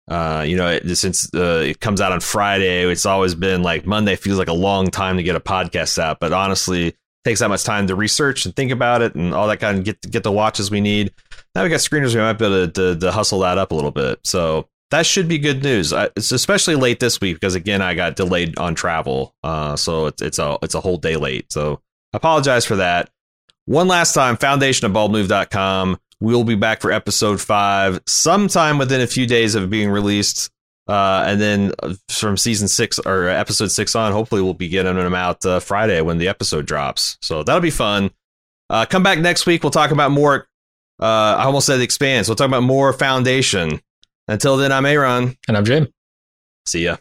uh, you know, it, since uh, it comes out on Friday, it's always been like Monday feels like a long time to get a podcast out, but honestly, takes that much time to research and think about it and all that kind of get get the watches we need. Now we got screeners, we might be able to, to, to hustle that up a little bit. So that should be good news. It's especially late this week because again I got delayed on travel, uh, so it's it's a it's a whole day late. So I apologize for that. One last time, foundation of baldmove.com. We'll be back for episode five sometime within a few days of being released. Uh, and then uh, from season six or episode six on, hopefully we'll be getting them out uh, Friday when the episode drops. So that'll be fun. Uh, come back next week. We'll talk about more. Uh, I almost said expanse. We'll talk about more foundation. Until then, I'm Aaron. And I'm Jim. See ya.